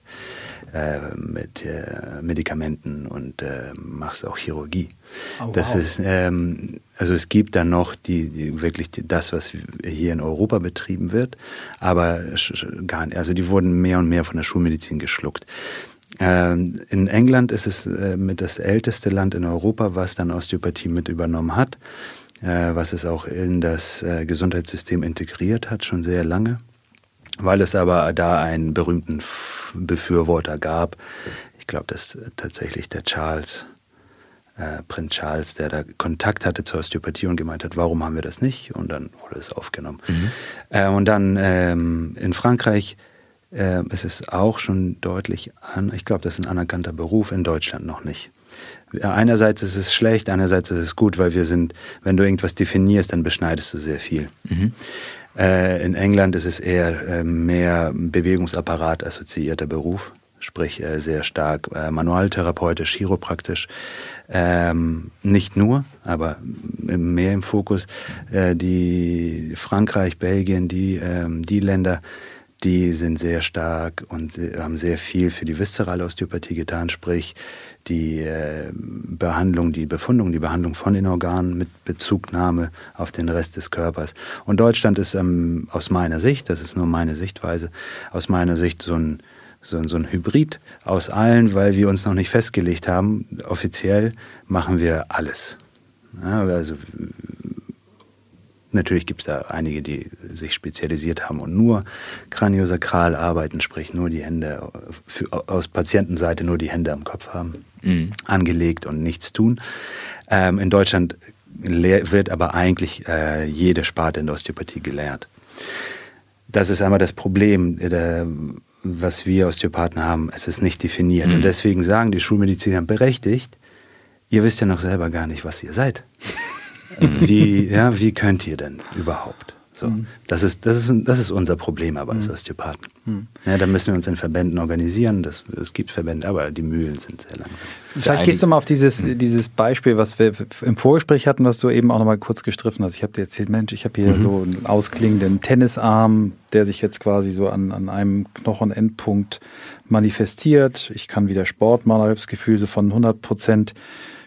äh, mit äh, Medikamenten und äh, machst auch Chirurgie. Oh, das wow. ist, ähm, also es gibt dann noch die, die wirklich die, das, was hier in Europa betrieben wird, aber gar nicht. Also die wurden mehr und mehr von der Schulmedizin geschluckt. Ähm, in England ist es äh, mit das älteste Land in Europa, was dann Osteopathie mit übernommen hat, äh, was es auch in das Gesundheitssystem integriert hat, schon sehr lange. Weil es aber da einen berühmten Befürworter gab, ich glaube, das ist tatsächlich der Charles, äh, Prinz Charles, der da Kontakt hatte zur Osteopathie und gemeint hat, warum haben wir das nicht? Und dann wurde es aufgenommen. Mhm. Äh, und dann ähm, in Frankreich äh, ist es auch schon deutlich an, ich glaube, das ist ein anerkannter Beruf, in Deutschland noch nicht. Einerseits ist es schlecht, einerseits ist es gut, weil wir sind, wenn du irgendwas definierst, dann beschneidest du sehr viel. Mhm. Äh, in England ist es eher äh, mehr Bewegungsapparat assoziierter Beruf, sprich äh, sehr stark manualtherapeutisch, chiropraktisch. Ähm, nicht nur, aber mehr im Fokus. die Frankreich, Belgien, die, ähm, die Länder, die sind sehr stark und haben sehr viel für die viszerale Osteopathie getan, sprich die äh, Behandlung, die Befundung, die Behandlung von den Organen mit Bezugnahme auf den Rest des Körpers. Und Deutschland ist ähm, aus meiner Sicht, das ist nur meine Sichtweise, aus meiner Sicht so ein, so, ein, so ein Hybrid aus allen, weil wir uns noch nicht festgelegt haben. Offiziell machen wir alles. Ja, also Natürlich gibt es da einige, die sich spezialisiert haben und nur kraniosakral arbeiten, sprich nur die Hände, für, aus Patientenseite nur die Hände am Kopf haben, mhm. angelegt und nichts tun. Ähm, in Deutschland wird aber eigentlich äh, jede Sparte in der Osteopathie gelehrt. Das ist einmal das Problem, der, was wir Osteopathen haben. Es ist nicht definiert. Mhm. Und deswegen sagen die Schulmediziner berechtigt, ihr wisst ja noch selber gar nicht, was ihr seid. Wie, ja, wie könnt ihr denn überhaupt? So, mhm. das, ist, das, ist, das ist unser Problem aber als mhm. Osteopathen. Mhm. Ja, da müssen wir uns in Verbänden organisieren. Das, es gibt Verbände, aber die Mühlen sind sehr langsam. Vielleicht gehst du mal auf dieses, mhm. dieses Beispiel, was wir im Vorgespräch hatten, was du eben auch noch mal kurz gestriffen hast. Ich habe dir erzählt, Mensch, ich habe hier mhm. so einen ausklingenden Tennisarm, der sich jetzt quasi so an, an einem Knochenendpunkt manifestiert. Ich kann wieder Sport machen, habe das Gefühl, so von 100 Prozent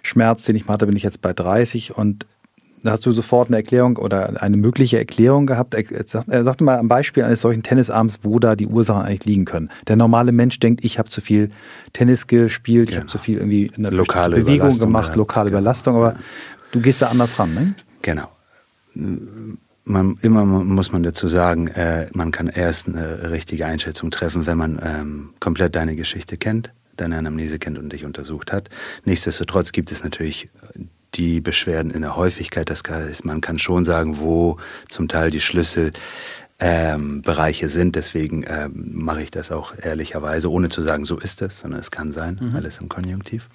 Schmerz, den ich mal hatte, bin ich jetzt bei 30 und da hast du sofort eine Erklärung oder eine mögliche Erklärung gehabt. Er sagte mal am Beispiel eines solchen Tennisarms, wo da die Ursachen eigentlich liegen können. Der normale Mensch denkt, ich habe zu viel Tennis gespielt, genau. ich habe zu viel irgendwie eine lokale Bewegung gemacht, lokale genau. Überlastung, aber du gehst da anders ran, ne? Genau. Man, immer muss man dazu sagen, äh, man kann erst eine richtige Einschätzung treffen, wenn man ähm, komplett deine Geschichte kennt, deine Anamnese kennt und dich untersucht hat. Nichtsdestotrotz gibt es natürlich die Beschwerden in der Häufigkeit. Das heißt, man kann schon sagen, wo zum Teil die Schlüssel ähm, sind. Deswegen ähm, mache ich das auch ehrlicherweise, ohne zu sagen, so ist es, sondern es kann sein, mhm. alles im Konjunktiv.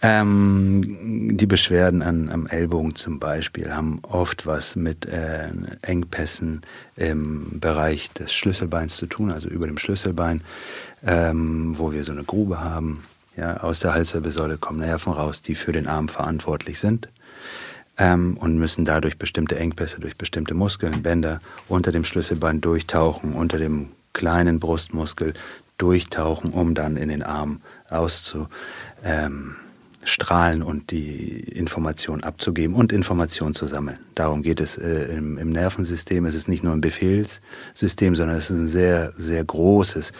Ähm, die Beschwerden an, am Ellbogen zum Beispiel haben oft was mit äh, Engpässen im Bereich des Schlüsselbeins zu tun, also über dem Schlüsselbein, ähm, wo wir so eine Grube haben. Ja, aus der Halswirbelsäule kommen Nerven raus, die für den Arm verantwortlich sind ähm, und müssen dadurch bestimmte Engpässe durch bestimmte Muskeln, Bänder unter dem Schlüsselbein durchtauchen, unter dem kleinen Brustmuskel durchtauchen, um dann in den Arm auszustrahlen ähm, und die Information abzugeben und Information zu sammeln. Darum geht es äh, im, im, Nervensystem. Es ist nicht nur ein Befehlssystem, sondern es ist ein sehr, sehr großes,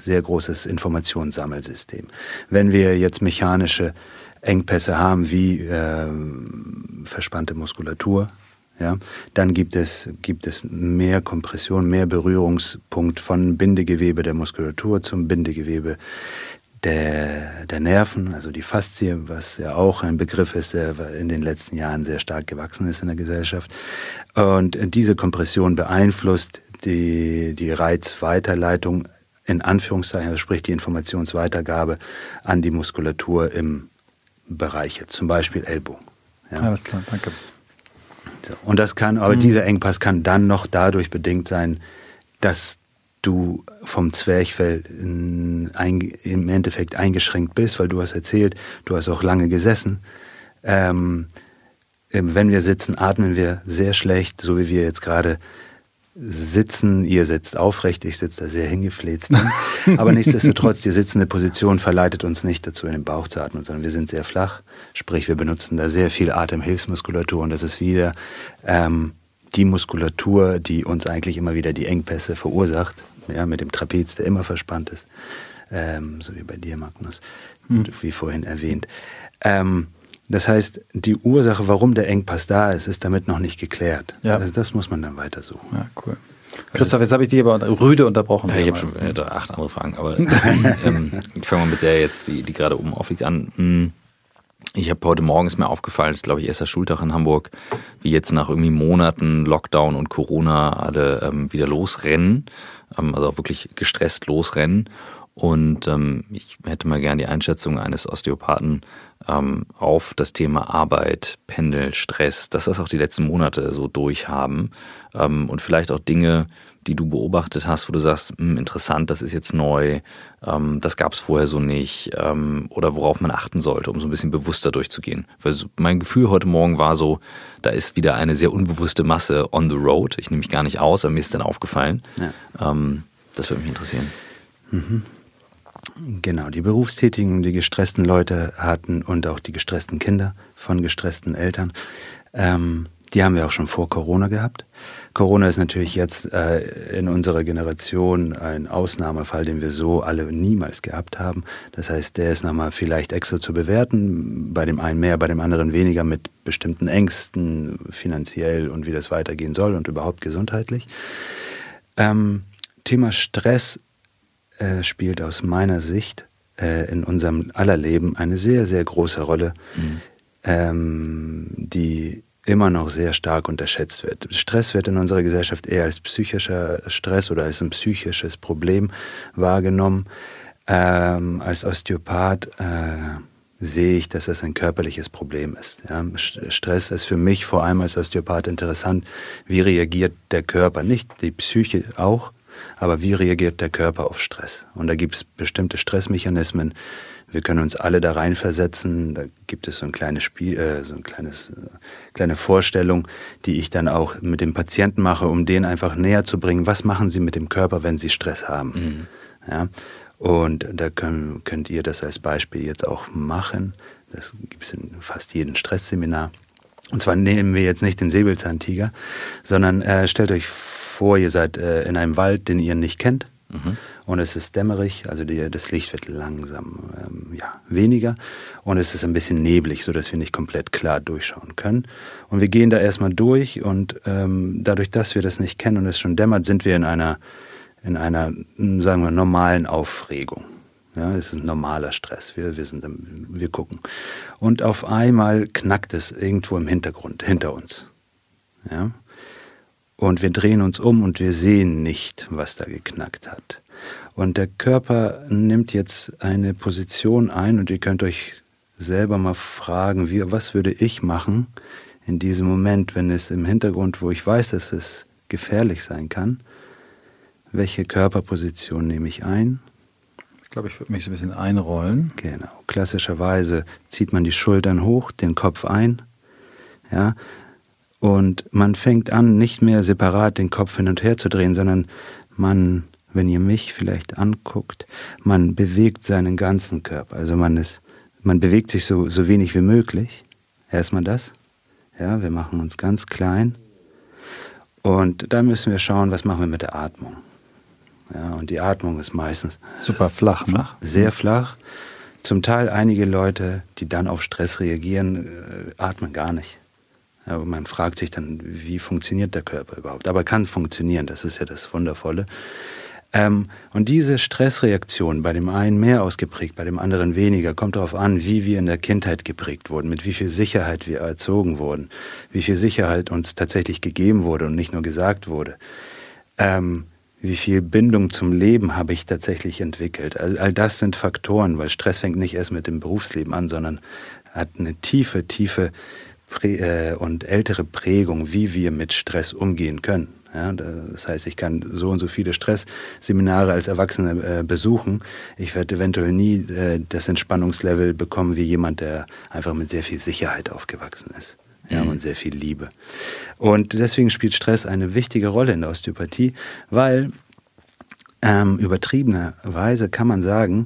sehr großes Informationssammelsystem. Wenn wir jetzt mechanische Engpässe haben wie äh, verspannte Muskulatur, ja, dann gibt es, gibt es mehr Kompression, mehr Berührungspunkt von Bindegewebe der Muskulatur zum Bindegewebe der, der Nerven, also die Faszie, was ja auch ein Begriff ist, der in den letzten Jahren sehr stark gewachsen ist in der Gesellschaft. Und diese Kompression beeinflusst die, die Reizweiterleitung in Anführungszeichen, also sprich die Informationsweitergabe an die Muskulatur im Bereiche, zum Beispiel Ellbogen. Ja. Alles klar, danke. So, und das kann, aber mhm. dieser Engpass kann dann noch dadurch bedingt sein, dass du vom Zwerchfell ein, im Endeffekt eingeschränkt bist, weil du hast erzählt, du hast auch lange gesessen. Ähm, wenn wir sitzen, atmen wir sehr schlecht, so wie wir jetzt gerade sitzen, ihr sitzt aufrecht, ich sitze da sehr hingefläzt. Aber nichtsdestotrotz, die sitzende Position verleitet uns nicht dazu, in den Bauch zu atmen, sondern wir sind sehr flach. Sprich, wir benutzen da sehr viel Atemhilfsmuskulatur und das ist wieder ähm, die Muskulatur, die uns eigentlich immer wieder die Engpässe verursacht, ja, mit dem Trapez, der immer verspannt ist, ähm, so wie bei dir, Magnus, hm. wie vorhin erwähnt. Ähm, das heißt, die Ursache, warum der Engpass da ist, ist damit noch nicht geklärt. Ja. Also das muss man dann weiter suchen. Ja, cool. Christoph, jetzt habe ich dich aber rüde unterbrochen. Ja, ich habe schon äh, acht andere Fragen, aber ähm, ich fange mal mit der jetzt, die, die gerade oben aufliegt, an. Hm, ich habe heute morgens mir aufgefallen, es ist glaube ich erster Schultag in Hamburg, wie jetzt nach irgendwie Monaten Lockdown und Corona alle ähm, wieder losrennen, also auch wirklich gestresst losrennen. Und ähm, ich hätte mal gerne die Einschätzung eines Osteopathen ähm, auf das Thema Arbeit, Pendel, Stress, das, was auch die letzten Monate so durchhaben ähm, und vielleicht auch Dinge, die du beobachtet hast, wo du sagst, hm, interessant, das ist jetzt neu, ähm, das gab es vorher so nicht ähm, oder worauf man achten sollte, um so ein bisschen bewusster durchzugehen. Weil mein Gefühl heute Morgen war so, da ist wieder eine sehr unbewusste Masse on the road. Ich nehme mich gar nicht aus, aber mir ist dann aufgefallen. Ja. Ähm, das würde mich interessieren. Mhm. Genau, die Berufstätigen, die gestressten Leute hatten und auch die gestressten Kinder von gestressten Eltern, ähm, die haben wir auch schon vor Corona gehabt. Corona ist natürlich jetzt äh, in unserer Generation ein Ausnahmefall, den wir so alle niemals gehabt haben. Das heißt, der ist nochmal vielleicht extra zu bewerten, bei dem einen mehr, bei dem anderen weniger mit bestimmten Ängsten, finanziell und wie das weitergehen soll und überhaupt gesundheitlich. Ähm, Thema Stress äh, spielt aus meiner Sicht äh, in unserem aller Leben eine sehr, sehr große Rolle, mhm. ähm, die immer noch sehr stark unterschätzt wird. Stress wird in unserer Gesellschaft eher als psychischer Stress oder als ein psychisches Problem wahrgenommen. Ähm, als Osteopath äh, sehe ich, dass das ein körperliches Problem ist. Ja, Stress ist für mich vor allem als Osteopath interessant. Wie reagiert der Körper? Nicht die Psyche auch, aber wie reagiert der Körper auf Stress? Und da gibt es bestimmte Stressmechanismen. Wir können uns alle da reinversetzen. Da gibt es so ein kleines Spiel, äh, so ein kleines, äh, kleine Vorstellung, die ich dann auch mit dem Patienten mache, um den einfach näher zu bringen. Was machen Sie mit dem Körper, wenn Sie Stress haben? Mhm. Ja? Und da können, könnt ihr das als Beispiel jetzt auch machen. Das gibt es in fast jedem Stressseminar. Und zwar nehmen wir jetzt nicht den Säbelzahntiger, sondern äh, stellt euch vor, ihr seid äh, in einem Wald, den ihr nicht kennt. Mhm. Und es ist dämmerig, also die, das Licht wird langsam ähm, ja, weniger und es ist ein bisschen neblig, sodass wir nicht komplett klar durchschauen können. Und wir gehen da erstmal durch und ähm, dadurch, dass wir das nicht kennen und es schon dämmert, sind wir in einer, in einer, sagen wir, normalen Aufregung. Ja, es ist ein normaler Stress. Wir, wir, sind, wir gucken. Und auf einmal knackt es irgendwo im Hintergrund, hinter uns. Ja? Und wir drehen uns um und wir sehen nicht, was da geknackt hat. Und der Körper nimmt jetzt eine Position ein und ihr könnt euch selber mal fragen, wie, was würde ich machen in diesem Moment, wenn es im Hintergrund, wo ich weiß, dass es gefährlich sein kann, welche Körperposition nehme ich ein? Ich glaube, ich würde mich so ein bisschen einrollen. Genau. Klassischerweise zieht man die Schultern hoch, den Kopf ein, ja, und man fängt an, nicht mehr separat den Kopf hin und her zu drehen, sondern man wenn ihr mich vielleicht anguckt, man bewegt seinen ganzen Körper. Also man ist, man bewegt sich so, so wenig wie möglich. Erstmal das. Ja, wir machen uns ganz klein. Und dann müssen wir schauen, was machen wir mit der Atmung. Ja, und die Atmung ist meistens super flach, ne? flach. sehr flach. Zum Teil einige Leute, die dann auf Stress reagieren, äh, atmen gar nicht. Aber man fragt sich dann, wie funktioniert der Körper überhaupt? Aber kann funktionieren, das ist ja das Wundervolle. Ähm, und diese Stressreaktion, bei dem einen mehr ausgeprägt, bei dem anderen weniger, kommt darauf an, wie wir in der Kindheit geprägt wurden, mit wie viel Sicherheit wir erzogen wurden, wie viel Sicherheit uns tatsächlich gegeben wurde und nicht nur gesagt wurde. Ähm, wie viel Bindung zum Leben habe ich tatsächlich entwickelt. Also all das sind Faktoren, weil Stress fängt nicht erst mit dem Berufsleben an, sondern hat eine tiefe, tiefe Prä äh, und ältere Prägung, wie wir mit Stress umgehen können. Ja, das heißt, ich kann so und so viele Stressseminare als Erwachsene äh, besuchen. Ich werde eventuell nie äh, das Entspannungslevel bekommen wie jemand, der einfach mit sehr viel Sicherheit aufgewachsen ist. Ja, mhm. und sehr viel Liebe. Und deswegen spielt Stress eine wichtige Rolle in der Osteopathie, weil ähm, übertriebenerweise kann man sagen,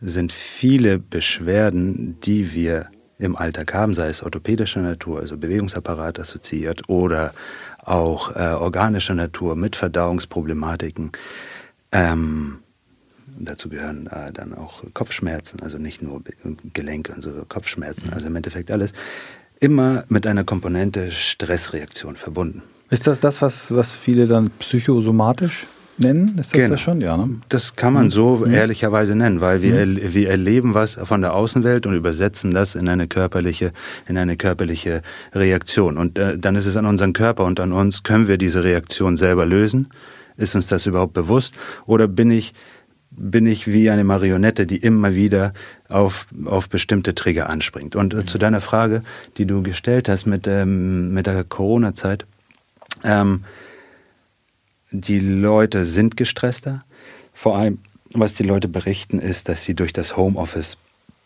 sind viele Beschwerden, die wir im Alltag haben, sei es orthopädischer Natur, also Bewegungsapparat assoziiert oder auch äh, organischer Natur mit Verdauungsproblematiken. Ähm, dazu gehören äh, dann auch Kopfschmerzen, also nicht nur Gelenke und so Kopfschmerzen, also im Endeffekt alles. Immer mit einer Komponente Stressreaktion verbunden. Ist das das, was, was viele dann psychosomatisch nennen? Ist das genau. das schon? Ja, ne? Das kann man so mhm. ehrlicherweise nennen, weil wir, mhm. wir erleben was von der Außenwelt und übersetzen das in eine körperliche, in eine körperliche Reaktion. Und äh, dann ist es an unseren Körper und an uns, können wir diese Reaktion selber lösen? Ist uns das überhaupt bewusst? Oder bin ich, bin ich wie eine Marionette, die immer wieder auf, auf bestimmte Trigger anspringt? Und äh, zu deiner Frage, die du gestellt hast mit, ähm, mit der Corona-Zeit, ähm, die Leute sind gestresster. Vor allem, was die Leute berichten, ist, dass sie durch das Homeoffice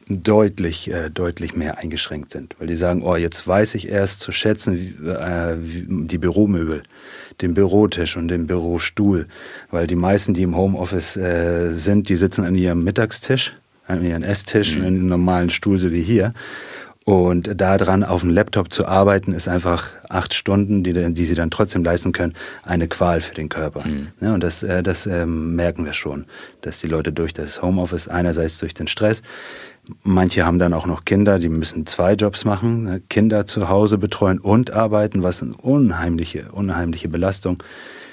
deutlich, äh, deutlich mehr eingeschränkt sind. Weil die sagen, oh, jetzt weiß ich erst zu schätzen, wie, äh, wie die Büromöbel, den Bürotisch und den Bürostuhl. Weil die meisten, die im Homeoffice äh, sind, die sitzen an ihrem Mittagstisch, an ihrem Esstisch, mhm. in einem normalen Stuhl, so wie hier. Und daran auf dem Laptop zu arbeiten, ist einfach acht Stunden, die, die sie dann trotzdem leisten können, eine Qual für den Körper. Mhm. Ja, und das, äh, das ähm, merken wir schon, dass die Leute durch das Homeoffice, einerseits durch den Stress, manche haben dann auch noch Kinder, die müssen zwei Jobs machen, ne? Kinder zu Hause betreuen und arbeiten, was eine unheimliche, unheimliche Belastung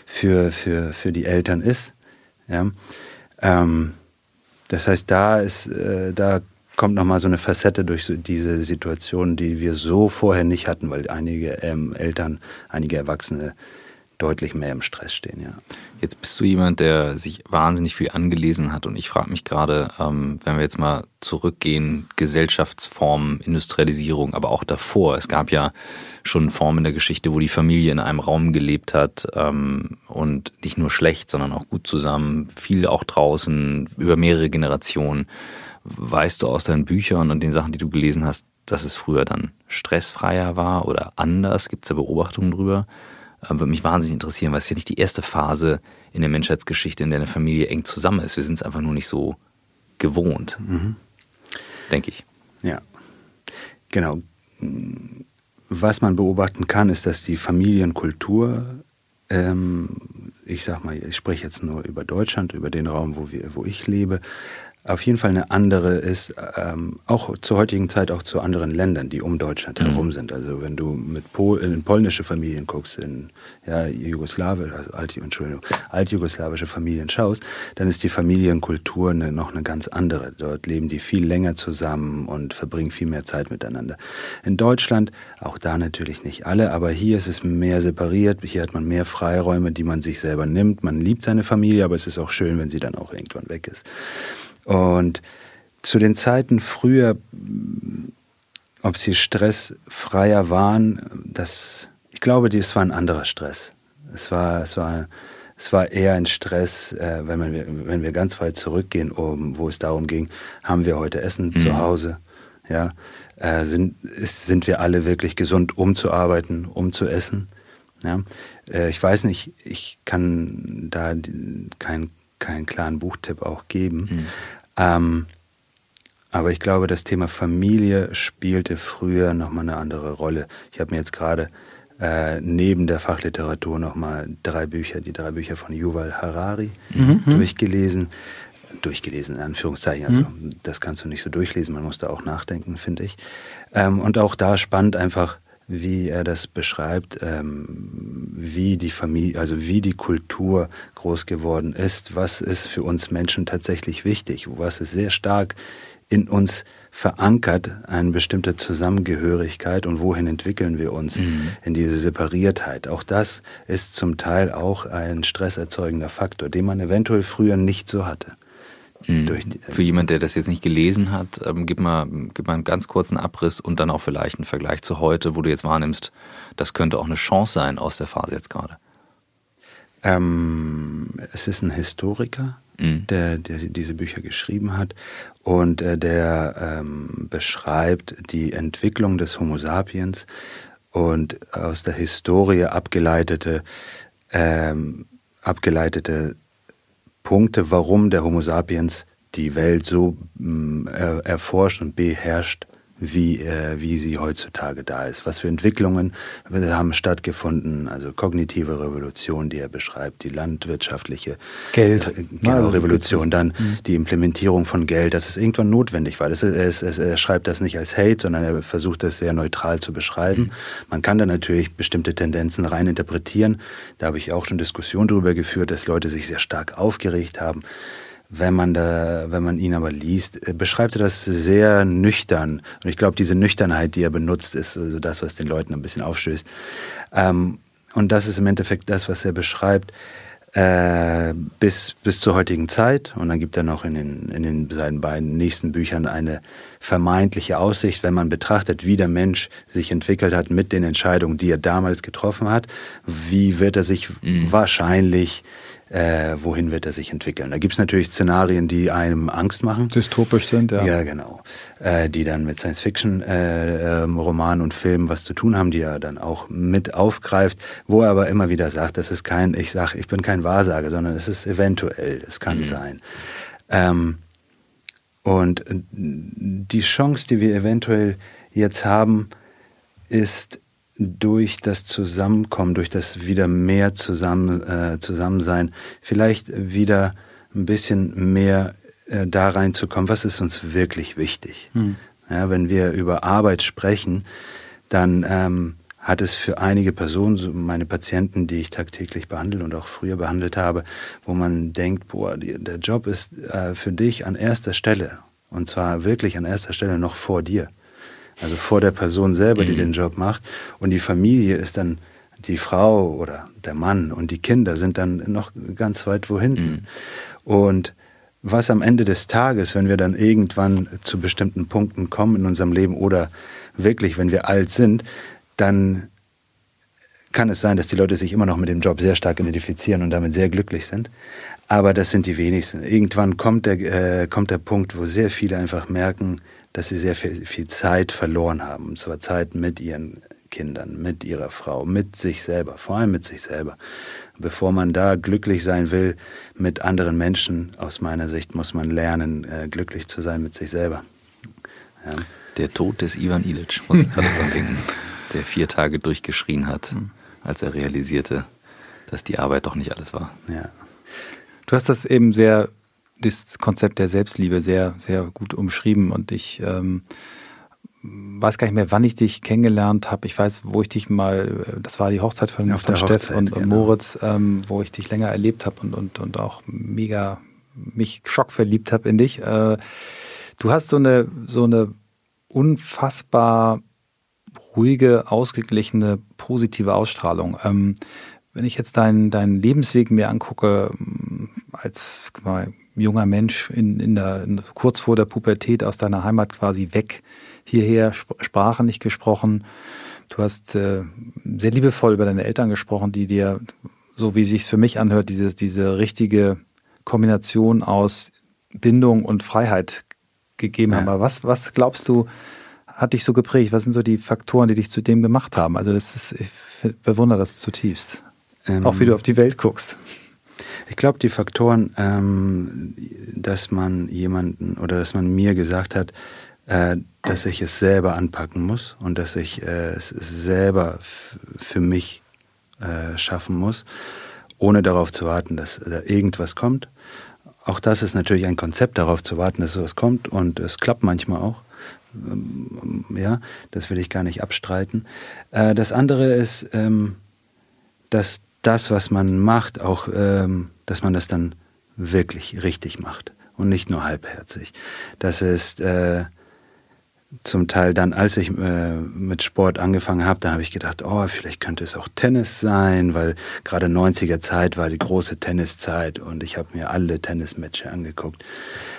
für, für, für die Eltern ist. Ja. Ähm, das heißt, da ist, äh, da kommt nochmal so eine Facette durch diese Situation, die wir so vorher nicht hatten, weil einige ähm, Eltern, einige Erwachsene deutlich mehr im Stress stehen, ja. Jetzt bist du jemand, der sich wahnsinnig viel angelesen hat und ich frage mich gerade, ähm, wenn wir jetzt mal zurückgehen, Gesellschaftsformen, Industrialisierung, aber auch davor. Es gab ja schon Formen in der Geschichte, wo die Familie in einem Raum gelebt hat ähm, und nicht nur schlecht, sondern auch gut zusammen, viel auch draußen, über mehrere Generationen. Weißt du aus deinen Büchern und den Sachen, die du gelesen hast, dass es früher dann stressfreier war oder anders? Gibt es da Beobachtungen drüber? Äh, würde mich wahnsinnig interessieren, weil es ja nicht die erste Phase in der Menschheitsgeschichte, in der eine Familie eng zusammen ist. Wir sind es einfach nur nicht so gewohnt, mhm. denke ich. Ja, genau. Was man beobachten kann, ist, dass die Familienkultur, ähm, ich sag mal, ich spreche jetzt nur über Deutschland, über den Raum, wo, wir, wo ich lebe, auf jeden Fall eine andere ist, ähm, auch zur heutigen Zeit auch zu anderen Ländern, die um Deutschland mhm. herum sind. Also wenn du mit Pol in polnische Familien guckst, in ja, Jugoslawische, also alt, Entschuldigung, altjugoslawische Familien schaust, dann ist die Familienkultur eine, noch eine ganz andere. Dort leben die viel länger zusammen und verbringen viel mehr Zeit miteinander. In Deutschland, auch da natürlich nicht alle, aber hier ist es mehr separiert, hier hat man mehr Freiräume, die man sich selber nimmt. Man liebt seine Familie, aber es ist auch schön, wenn sie dann auch irgendwann weg ist. Und zu den Zeiten früher, ob sie stressfreier waren, das, ich glaube, es war ein anderer Stress. Es war, es war, es war eher ein Stress, äh, wenn, man, wenn wir ganz weit zurückgehen, um, wo es darum ging, haben wir heute Essen mhm. zu Hause? Ja, äh, sind, ist, sind wir alle wirklich gesund, um zu arbeiten, um zu essen? Ja, äh, ich weiß nicht, ich kann da keinen keinen klaren Buchtipp auch geben. Mhm. Ähm, aber ich glaube, das Thema Familie spielte früher nochmal eine andere Rolle. Ich habe mir jetzt gerade äh, neben der Fachliteratur nochmal drei Bücher, die drei Bücher von Yuval Harari mhm. durchgelesen. Durchgelesen, in Anführungszeichen. Also, mhm. das kannst du nicht so durchlesen, man muss da auch nachdenken, finde ich. Ähm, und auch da spannend einfach, wie er das beschreibt, ähm, wie die Familie, also wie die Kultur groß geworden ist, was ist für uns Menschen tatsächlich wichtig, was ist sehr stark in uns verankert, eine bestimmte Zusammengehörigkeit und wohin entwickeln wir uns mhm. in diese Separiertheit. Auch das ist zum Teil auch ein stresserzeugender Faktor, den man eventuell früher nicht so hatte. Mhm. Für jemand, der das jetzt nicht gelesen hat, ähm, gib, mal, gib mal einen ganz kurzen Abriss und dann auch vielleicht einen Vergleich zu heute, wo du jetzt wahrnimmst, das könnte auch eine Chance sein aus der Phase jetzt gerade. Ähm, es ist ein Historiker, mhm. der, der, diese Bücher geschrieben hat und äh, der ähm, beschreibt die Entwicklung des Homo sapiens und aus der Historie abgeleitete, ähm, abgeleitete Punkte, warum der Homo sapiens die Welt so mm, erforscht und beherrscht, wie, äh, wie sie heutzutage da ist. Was für Entwicklungen haben stattgefunden, also kognitive Revolution, die er beschreibt, die landwirtschaftliche Geld. Äh, genau, Revolution, dann mhm. die Implementierung von Geld, dass es irgendwann notwendig war. Das ist, er, er, schreibt das nicht als Hate, sondern er versucht das sehr neutral zu beschreiben. Mhm. Man kann da natürlich bestimmte Tendenzen rein interpretieren. Da habe ich auch schon Diskussionen darüber geführt, dass Leute sich sehr stark aufgeregt haben wenn man, da, wenn man ihn aber liest, äh, beschreibt er das sehr nüchtern. Und ich glaube, diese Nüchternheit, die er benutzt, ist also das, was den Leuten ein bisschen aufstößt. Ähm, und das ist im Endeffekt das, was er beschreibt äh, bis, bis zur heutigen Zeit. Und dann gibt er noch in den, in den seinen beiden nächsten Büchern eine vermeintliche Aussicht, wenn man betrachtet, wie der Mensch sich entwickelt hat mit den Entscheidungen, die er damals getroffen hat. Wie wird er sich mhm. wahrscheinlich äh, wohin wird er sich entwickeln. Da gibt es natürlich Szenarien, die einem Angst machen. Dystopisch sind, ja. Ja, genau. Äh, die dann mit Science-Fiction-Romanen äh, und Filmen was zu tun haben, die er dann auch mit aufgreift, wo er aber immer wieder sagt, das ist kein, ich sage, ich bin kein Wahrsager, sondern es ist eventuell, es kann mhm. sein. Ähm, und die Chance, die wir eventuell jetzt haben, ist durch das Zusammenkommen, durch das wieder mehr zusammen, äh, Zusammensein, vielleicht wieder ein bisschen mehr äh, da reinzukommen, was ist uns wirklich wichtig. Hm. Ja, wenn wir über Arbeit sprechen, dann ähm, hat es für einige Personen, so meine Patienten, die ich tagtäglich behandle und auch früher behandelt habe, wo man denkt, boah, der Job ist äh, für dich an erster Stelle. Und zwar wirklich an erster Stelle noch vor dir also vor der Person selber, die mhm. den Job macht. Und die Familie ist dann die Frau oder der Mann und die Kinder sind dann noch ganz weit wo hinten. Mhm. Und was am Ende des Tages, wenn wir dann irgendwann zu bestimmten Punkten kommen in unserem Leben oder wirklich, wenn wir alt sind, dann kann es sein, dass die Leute sich immer noch mit dem Job sehr stark identifizieren und damit sehr glücklich sind. Aber das sind die wenigsten. Irgendwann kommt der, äh, kommt der Punkt, wo sehr viele einfach merken, dass sie sehr viel, viel Zeit verloren haben. Und zwar Zeit mit ihren Kindern, mit ihrer Frau, mit sich selber, vor allem mit sich selber. Bevor man da glücklich sein will mit anderen Menschen, aus meiner Sicht muss man lernen, äh, glücklich zu sein mit sich selber. Ja. Der Tod des Ivan Ilic, muss ich gerade dran denken, der vier Tage durchgeschrien hat, hm. als er realisierte, dass die Arbeit doch nicht alles war. Ja. Du hast das eben sehr das Konzept der Selbstliebe sehr, sehr gut umschrieben und ich ähm, weiß gar nicht mehr, wann ich dich kennengelernt habe. Ich weiß, wo ich dich mal, äh, das war die Hochzeit von, von Steff Hochzeit, und, und genau. Moritz, ähm, wo ich dich länger erlebt habe und, und, und auch mega mich schockverliebt habe in dich. Äh, du hast so eine, so eine unfassbar ruhige, ausgeglichene, positive Ausstrahlung. Ähm, wenn ich jetzt deinen, deinen Lebensweg mir angucke, als mal, junger Mensch in, in der, in, kurz vor der Pubertät aus deiner Heimat quasi weg, hierher, Sprache nicht gesprochen. Du hast äh, sehr liebevoll über deine Eltern gesprochen, die dir, so wie sich für mich anhört, diese, diese richtige Kombination aus Bindung und Freiheit gegeben ja. haben. Aber was, was glaubst du, hat dich so geprägt? Was sind so die Faktoren, die dich zu dem gemacht haben? Also das ist, ich bewundere das zutiefst. Ähm, Auch wie du auf die Welt guckst. Ich glaube, die Faktoren, ähm, dass man jemanden oder dass man mir gesagt hat, äh, dass ich es selber anpacken muss und dass ich äh, es selber für mich äh, schaffen muss, ohne darauf zu warten, dass da irgendwas kommt. Auch das ist natürlich ein Konzept, darauf zu warten, dass sowas kommt und es klappt manchmal auch. Ähm, ja, das will ich gar nicht abstreiten. Äh, das andere ist, ähm, dass das, was man macht, auch, ähm, dass man das dann wirklich richtig macht und nicht nur halbherzig. Das ist äh, zum Teil dann, als ich äh, mit Sport angefangen habe, da habe ich gedacht, oh, vielleicht könnte es auch Tennis sein, weil gerade 90er Zeit war die große Tenniszeit und ich habe mir alle Tennismatches angeguckt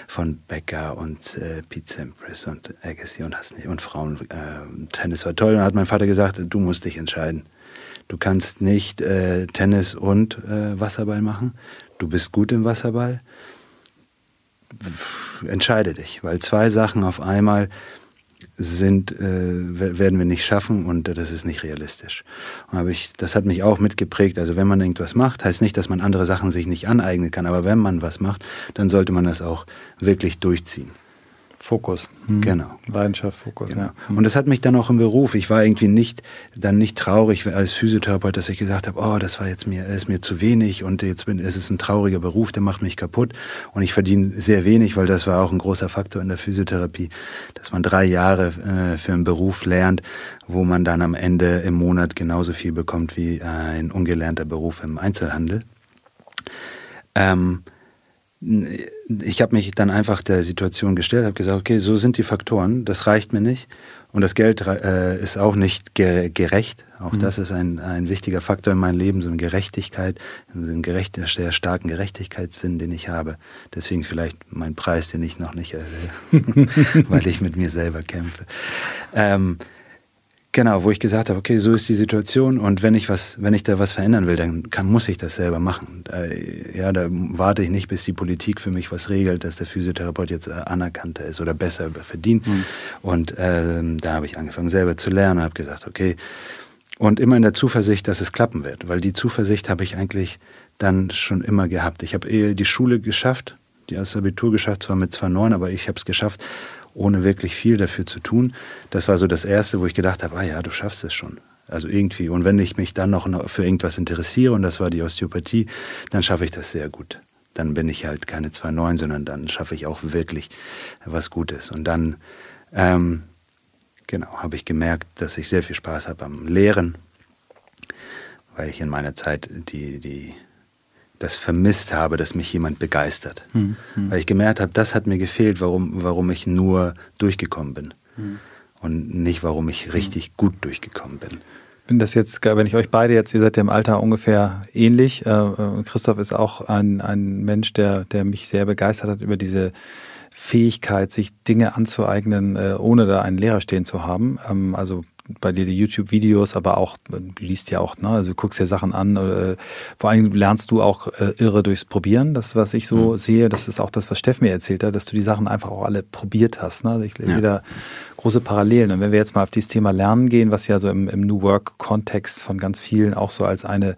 von Becker und äh, Pete Sampras und Agassi und nicht und Frauen. Äh, Tennis war toll. Und hat mein Vater gesagt, du musst dich entscheiden. Du kannst nicht äh, Tennis und äh, Wasserball machen. Du bist gut im Wasserball. Entscheide dich, weil zwei Sachen auf einmal sind, äh, werden wir nicht schaffen und das ist nicht realistisch. Und ich, das hat mich auch mitgeprägt. Also wenn man irgendwas macht, heißt nicht, dass man andere Sachen sich nicht aneignen kann, aber wenn man was macht, dann sollte man das auch wirklich durchziehen. Fokus. Mhm. Genau. Leidenschaft, Fokus, genau. ja. Und das hat mich dann auch im Beruf. Ich war irgendwie nicht, dann nicht traurig als Physiotherapeut, dass ich gesagt habe, oh, das war jetzt mir, ist mir zu wenig und jetzt bin, es ist ein trauriger Beruf, der macht mich kaputt. Und ich verdiene sehr wenig, weil das war auch ein großer Faktor in der Physiotherapie, dass man drei Jahre äh, für einen Beruf lernt, wo man dann am Ende im Monat genauso viel bekommt wie ein ungelernter Beruf im Einzelhandel. Ähm, ich habe mich dann einfach der Situation gestellt, habe gesagt, okay, so sind die Faktoren, das reicht mir nicht. Und das Geld äh, ist auch nicht gerecht. Auch mhm. das ist ein, ein wichtiger Faktor in meinem Leben, so eine Gerechtigkeit, so einen gerecht, sehr starken Gerechtigkeitssinn, den ich habe. Deswegen vielleicht mein Preis, den ich noch nicht erhöhe, weil ich mit mir selber kämpfe. Ähm, Genau, wo ich gesagt habe, okay, so ist die Situation und wenn ich was, wenn ich da was verändern will, dann kann, muss ich das selber machen. Äh, ja, da warte ich nicht, bis die Politik für mich was regelt, dass der Physiotherapeut jetzt äh, anerkannter ist oder besser verdient. Mhm. Und äh, da habe ich angefangen, selber zu lernen und habe gesagt, okay, und immer in der Zuversicht, dass es klappen wird, weil die Zuversicht habe ich eigentlich dann schon immer gehabt. Ich habe eh die Schule geschafft, die das Abitur geschafft, zwar mit 2,9, aber ich habe es geschafft ohne wirklich viel dafür zu tun. Das war so das Erste, wo ich gedacht habe, ah ja, du schaffst es schon. Also irgendwie. Und wenn ich mich dann noch für irgendwas interessiere, und das war die Osteopathie, dann schaffe ich das sehr gut. Dann bin ich halt keine 2,9, sondern dann schaffe ich auch wirklich was Gutes. Und dann, ähm, genau, habe ich gemerkt, dass ich sehr viel Spaß habe am Lehren, weil ich in meiner Zeit die, die das vermisst habe, dass mich jemand begeistert. Mhm. Weil ich gemerkt habe, das hat mir gefehlt, warum, warum ich nur durchgekommen bin. Mhm. Und nicht, warum ich richtig gut durchgekommen bin. Wenn das jetzt, wenn ich euch beide jetzt, ihr seid ja im Alter ungefähr ähnlich. Äh, äh, Christoph ist auch ein, ein Mensch, der, der mich sehr begeistert hat über diese Fähigkeit, sich Dinge anzueignen, äh, ohne da einen Lehrer stehen zu haben. Ähm, also bei dir die YouTube-Videos, aber auch, du liest ja auch, ne? also du guckst dir Sachen an. Äh, vor allem lernst du auch äh, irre durchs Probieren. Das, was ich so mhm. sehe, das ist auch das, was Steff mir erzählt hat, dass du die Sachen einfach auch alle probiert hast. Ne? Ich sehe da große Parallelen. Und wenn wir jetzt mal auf dieses Thema Lernen gehen, was ja so im, im New Work-Kontext von ganz vielen auch so als eine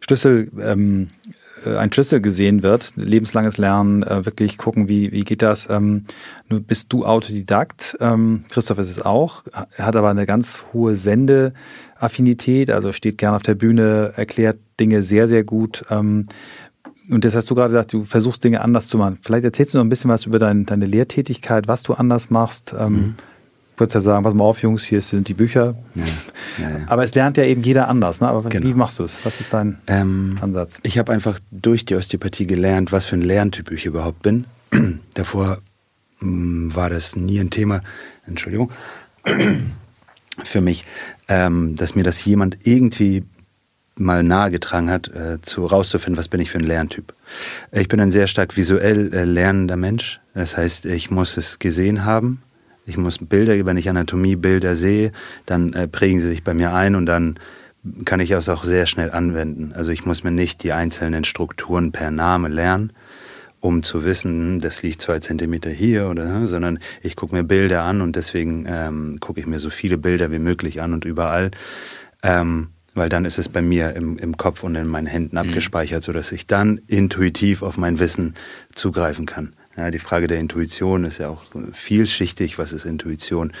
Schlüssel ähm, äh, ein Schlüssel gesehen wird, lebenslanges Lernen, äh, wirklich gucken, wie, wie geht das. Ähm, nur bist du Autodidakt, ähm, Christoph ist es auch, hat aber eine ganz hohe Sendeaffinität, also steht gerne auf der Bühne, erklärt Dinge sehr, sehr gut. Ähm, Und jetzt hast du gerade gesagt, du versuchst Dinge anders zu machen. Vielleicht erzählst du noch ein bisschen was über dein, deine Lehrtätigkeit, was du anders machst. Ähm, mhm. Kurz ja sagen, pass mal auf, Jungs, hier sind die Bücher. Ja, ja, ja. Aber es lernt ja eben jeder anders. Ne? Aber genau. wie machst du es? Was ist dein ähm, Ansatz? Ich habe einfach durch die Osteopathie gelernt, was für ein Lerntyp ich überhaupt bin. Davor mh, mm, war das nie ein Thema. Entschuldigung. für mich, ähm, dass mir das jemand irgendwie mal nahegetragen hat, äh, zu rauszufinden, was bin ich für ein Lerntyp. Ich bin ein sehr stark visuell äh, lernender Mensch. Das heißt, ich muss es gesehen haben. Ich muss Bilder, wenn ich Anatomiebilder sehe, dann äh, prägen sie sich bei mir ein und dann kann ich es auch sehr schnell anwenden. Also ich muss mir nicht die einzelnen Strukturen per Name lernen, um zu wissen, hm, das liegt zwei Zentimeter hier oder, hm, sondern ich gucke mir Bilder an und deswegen ähm, gucke ich mir so viele Bilder wie möglich an und überall. Ähm, weil dann ist es bei mir im, im Kopf und in meinen Händen mhm. abgespeichert, sodass ich dann intuitiv auf mein Wissen zugreifen kann. Ja, die Frage der Intuition ist ja auch vielschichtig. Was ist Intuition?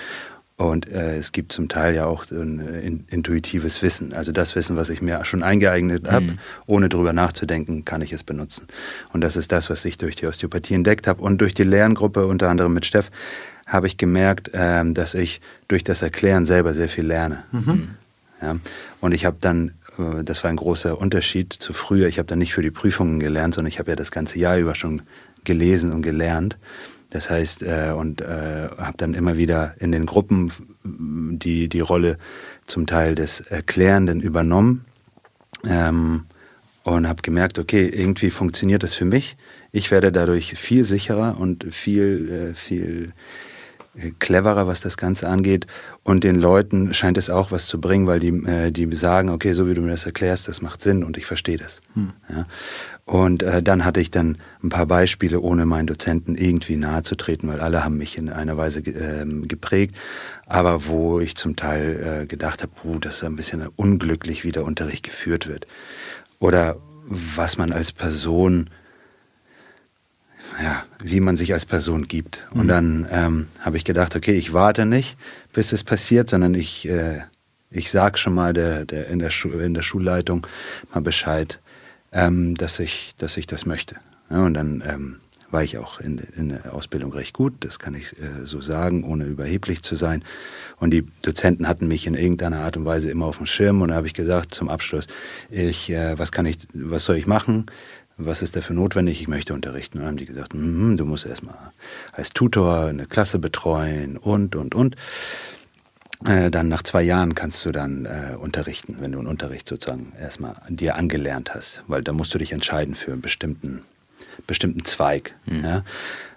Und äh, es gibt zum Teil ja auch ein in, intuitives Wissen. Also das Wissen, was ich mir schon eingeeignet habe, mhm. ohne drüber nachzudenken, kann ich es benutzen. Und das ist das, was ich durch die Osteopathie entdeckt habe. Und durch die Lerngruppe, unter anderem mit Steff, habe ich gemerkt, äh, dass ich durch das Erklären selber sehr viel lerne. Mhm. Ja? Und ich habe dann, äh, das war ein großer Unterschied zu früher, ich habe dann nicht für die Prüfungen gelernt, sondern ich habe ja das ganze Jahr über schon gelesen und gelernt. Das heißt, äh, und äh, habe dann immer wieder in den Gruppen die, die Rolle zum Teil des Erklärenden übernommen ähm, und habe gemerkt, okay, irgendwie funktioniert das für mich. Ich werde dadurch viel sicherer und viel, äh, viel cleverer, was das Ganze angeht. Und den Leuten scheint es auch was zu bringen, weil die, äh, die sagen, okay, so wie du mir das erklärst, das macht Sinn und ich verstehe das. Hm. Ja. Und äh, dann hatte ich dann ein paar Beispiele, ohne meinen Dozenten irgendwie nahe zu treten, weil alle haben mich in einer Weise äh, geprägt, aber wo ich zum Teil äh, gedacht habe, puh, das ist ein bisschen unglücklich, wie der Unterricht geführt wird. Oder was man als Person ja, wie man sich als Person gibt. Und mhm. dann ähm, habe ich gedacht, okay, ich warte nicht, bis es passiert, sondern ich, äh, ich sage schon mal der, der in, der in der Schulleitung mal Bescheid, ähm, dass, ich, dass ich das möchte. Ja, und dann ähm, war ich auch in, in der Ausbildung recht gut, das kann ich äh, so sagen, ohne überheblich zu sein. Und die Dozenten hatten mich in irgendeiner Art und Weise immer auf dem Schirm und da habe ich gesagt zum Abschluss, ich, äh, was kann ich, was soll ich machen? was ist dafür notwendig? Ich möchte unterrichten. Und dann haben die gesagt, mm, du musst erstmal als Tutor eine Klasse betreuen und, und, und. Äh, dann nach zwei Jahren kannst du dann äh, unterrichten, wenn du einen Unterricht sozusagen erstmal dir angelernt hast, weil da musst du dich entscheiden für einen bestimmten, bestimmten Zweig. Mhm. Ja.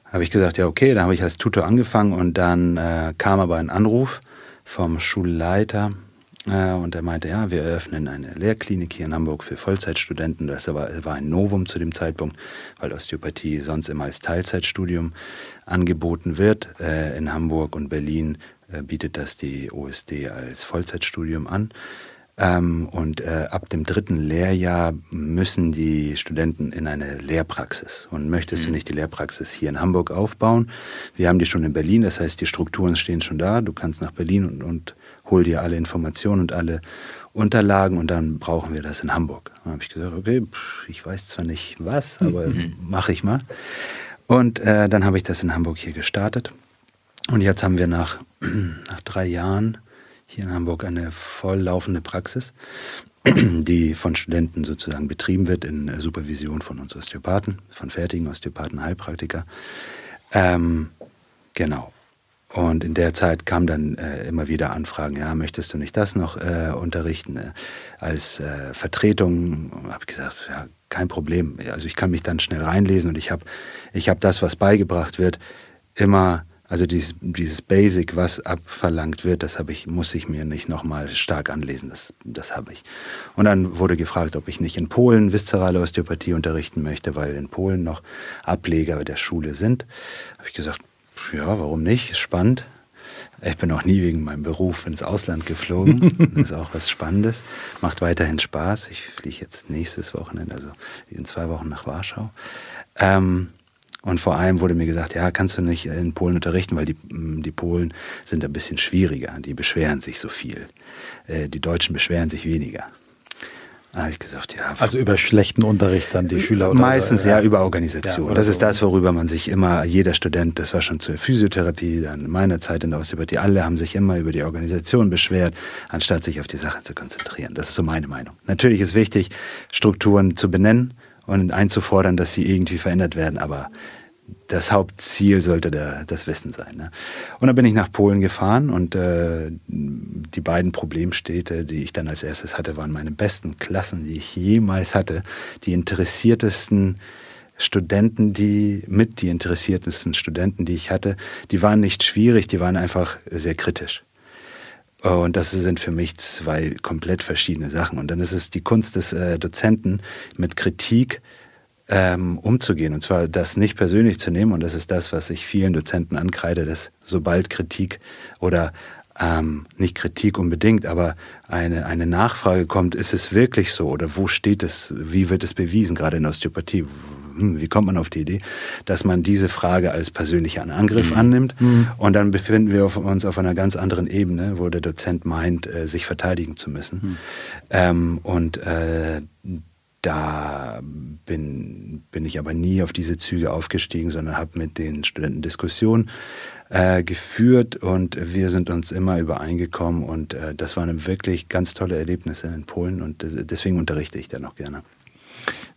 Habe ich gesagt, ja okay, dann habe ich als Tutor angefangen und dann äh, kam aber ein Anruf vom Schulleiter, äh, und er meinte, ja, wir eröffnen eine Lehrklinik hier in Hamburg für Vollzeitstudenten. Das war, war ein Novum zu dem Zeitpunkt, weil Osteopathie sonst immer als Teilzeitstudium angeboten wird. Äh, in Hamburg und Berlin bietet das die OSD als Vollzeitstudium an. Ähm, und äh, ab dem dritten Lehrjahr müssen die Studenten in eine Lehrpraxis. Und möchtest mhm. du nicht die Lehrpraxis hier in Hamburg aufbauen? Wir haben die schon in Berlin, das heißt, die Strukturen stehen schon da. Du kannst nach Berlin und, und hol dir alle Informationen und alle Unterlagen und dann brauchen wir das in Hamburg. Dann habe ich gesagt, okay, ich weiß zwar nicht was, aber mhm. mache ich mal. Und äh, dann habe ich das in Hamburg hier gestartet. Und jetzt haben wir nach, nach drei Jahren hier in Hamburg eine volllaufende Praxis, die von Studenten sozusagen betrieben wird in Supervision von uns Osteopathen, von fertigen Osteopathen, Heilpraktiker. Ähm, genau. Und in der Zeit kam dann äh, immer wieder Anfragen, ja, möchtest du nicht das noch äh, unterrichten äh, als äh, Vertretung? Habe ich gesagt, ja, kein Problem. Also ich kann mich dann schnell reinlesen und ich habe ich hab das, was beigebracht wird, immer, also dieses, dieses Basic, was abverlangt wird, das habe ich, muss ich mir nicht nochmal stark anlesen, das, das habe ich. Und dann wurde gefragt, ob ich nicht in Polen viszerale Osteopathie unterrichten möchte, weil in Polen noch Ableger der Schule sind. Habe ich gesagt, ja, warum nicht? Ist spannend. Ich bin auch nie wegen meinem Beruf ins Ausland geflogen. Das ist auch was Spannendes. Macht weiterhin Spaß. Ich fliege jetzt nächstes Wochenende, also in zwei Wochen nach Warschau. Ähm, und vor allem wurde mir gesagt, ja, kannst du nicht in Polen unterrichten, weil die, mm, die Polen sind ein bisschen schwieriger. Die beschweren sich so viel. Äh, die Deutschen beschweren sich weniger. Da habe ich gesagt, ja. Also über schlechten Unterricht dann die Schüler oder Meistens ja, über Organisation. Ja, das so. ist das, worüber man sich immer, jeder Student, das war schon zur Physiotherapie, dann in meiner Zeit in der Osteopathie, alle haben sich immer über die Organisation beschwert, anstatt sich auf die Sache zu konzentrieren. Das ist so meine Meinung. Natürlich ist wichtig, Strukturen zu benennen und einzufordern, dass sie irgendwie verändert werden, aber das Hauptziel sollte der, das Wissen sein. Ne? Und dann bin ich nach Polen gefahren und äh, die beiden Problemstädte, die ich dann als erstes hatte, waren meine besten Klassen, die ich jemals hatte. Die interessiertesten Studenten, die mit die interessiertesten Studenten, die ich hatte, die waren nicht schwierig, die waren einfach sehr kritisch. Und das sind für mich zwei komplett verschiedene Sachen. Und dann ist es die Kunst des äh, Dozenten mit Kritik ähm, umzugehen. Und zwar das nicht persönlich zu nehmen. Und das ist das, was ich vielen Dozenten ankreide, dass sobald Kritik oder ähm, nicht Kritik unbedingt, aber eine, eine Nachfrage kommt, ist es wirklich so oder wo steht es, wie wird es bewiesen, gerade in Osteopathie, hm, wie kommt man auf die Idee, dass man diese Frage als persönlichen Angriff mhm. annimmt mhm. und dann befinden wir uns auf einer ganz anderen Ebene, wo der Dozent meint, äh, sich verteidigen zu müssen. Mhm. Ähm, und äh, da bin, bin ich aber nie auf diese Züge aufgestiegen, sondern habe mit den Studenten Diskussionen äh, geführt und wir sind uns immer übereingekommen und äh, das waren wirklich ganz tolle Erlebnisse in Polen und deswegen unterrichte ich da noch gerne.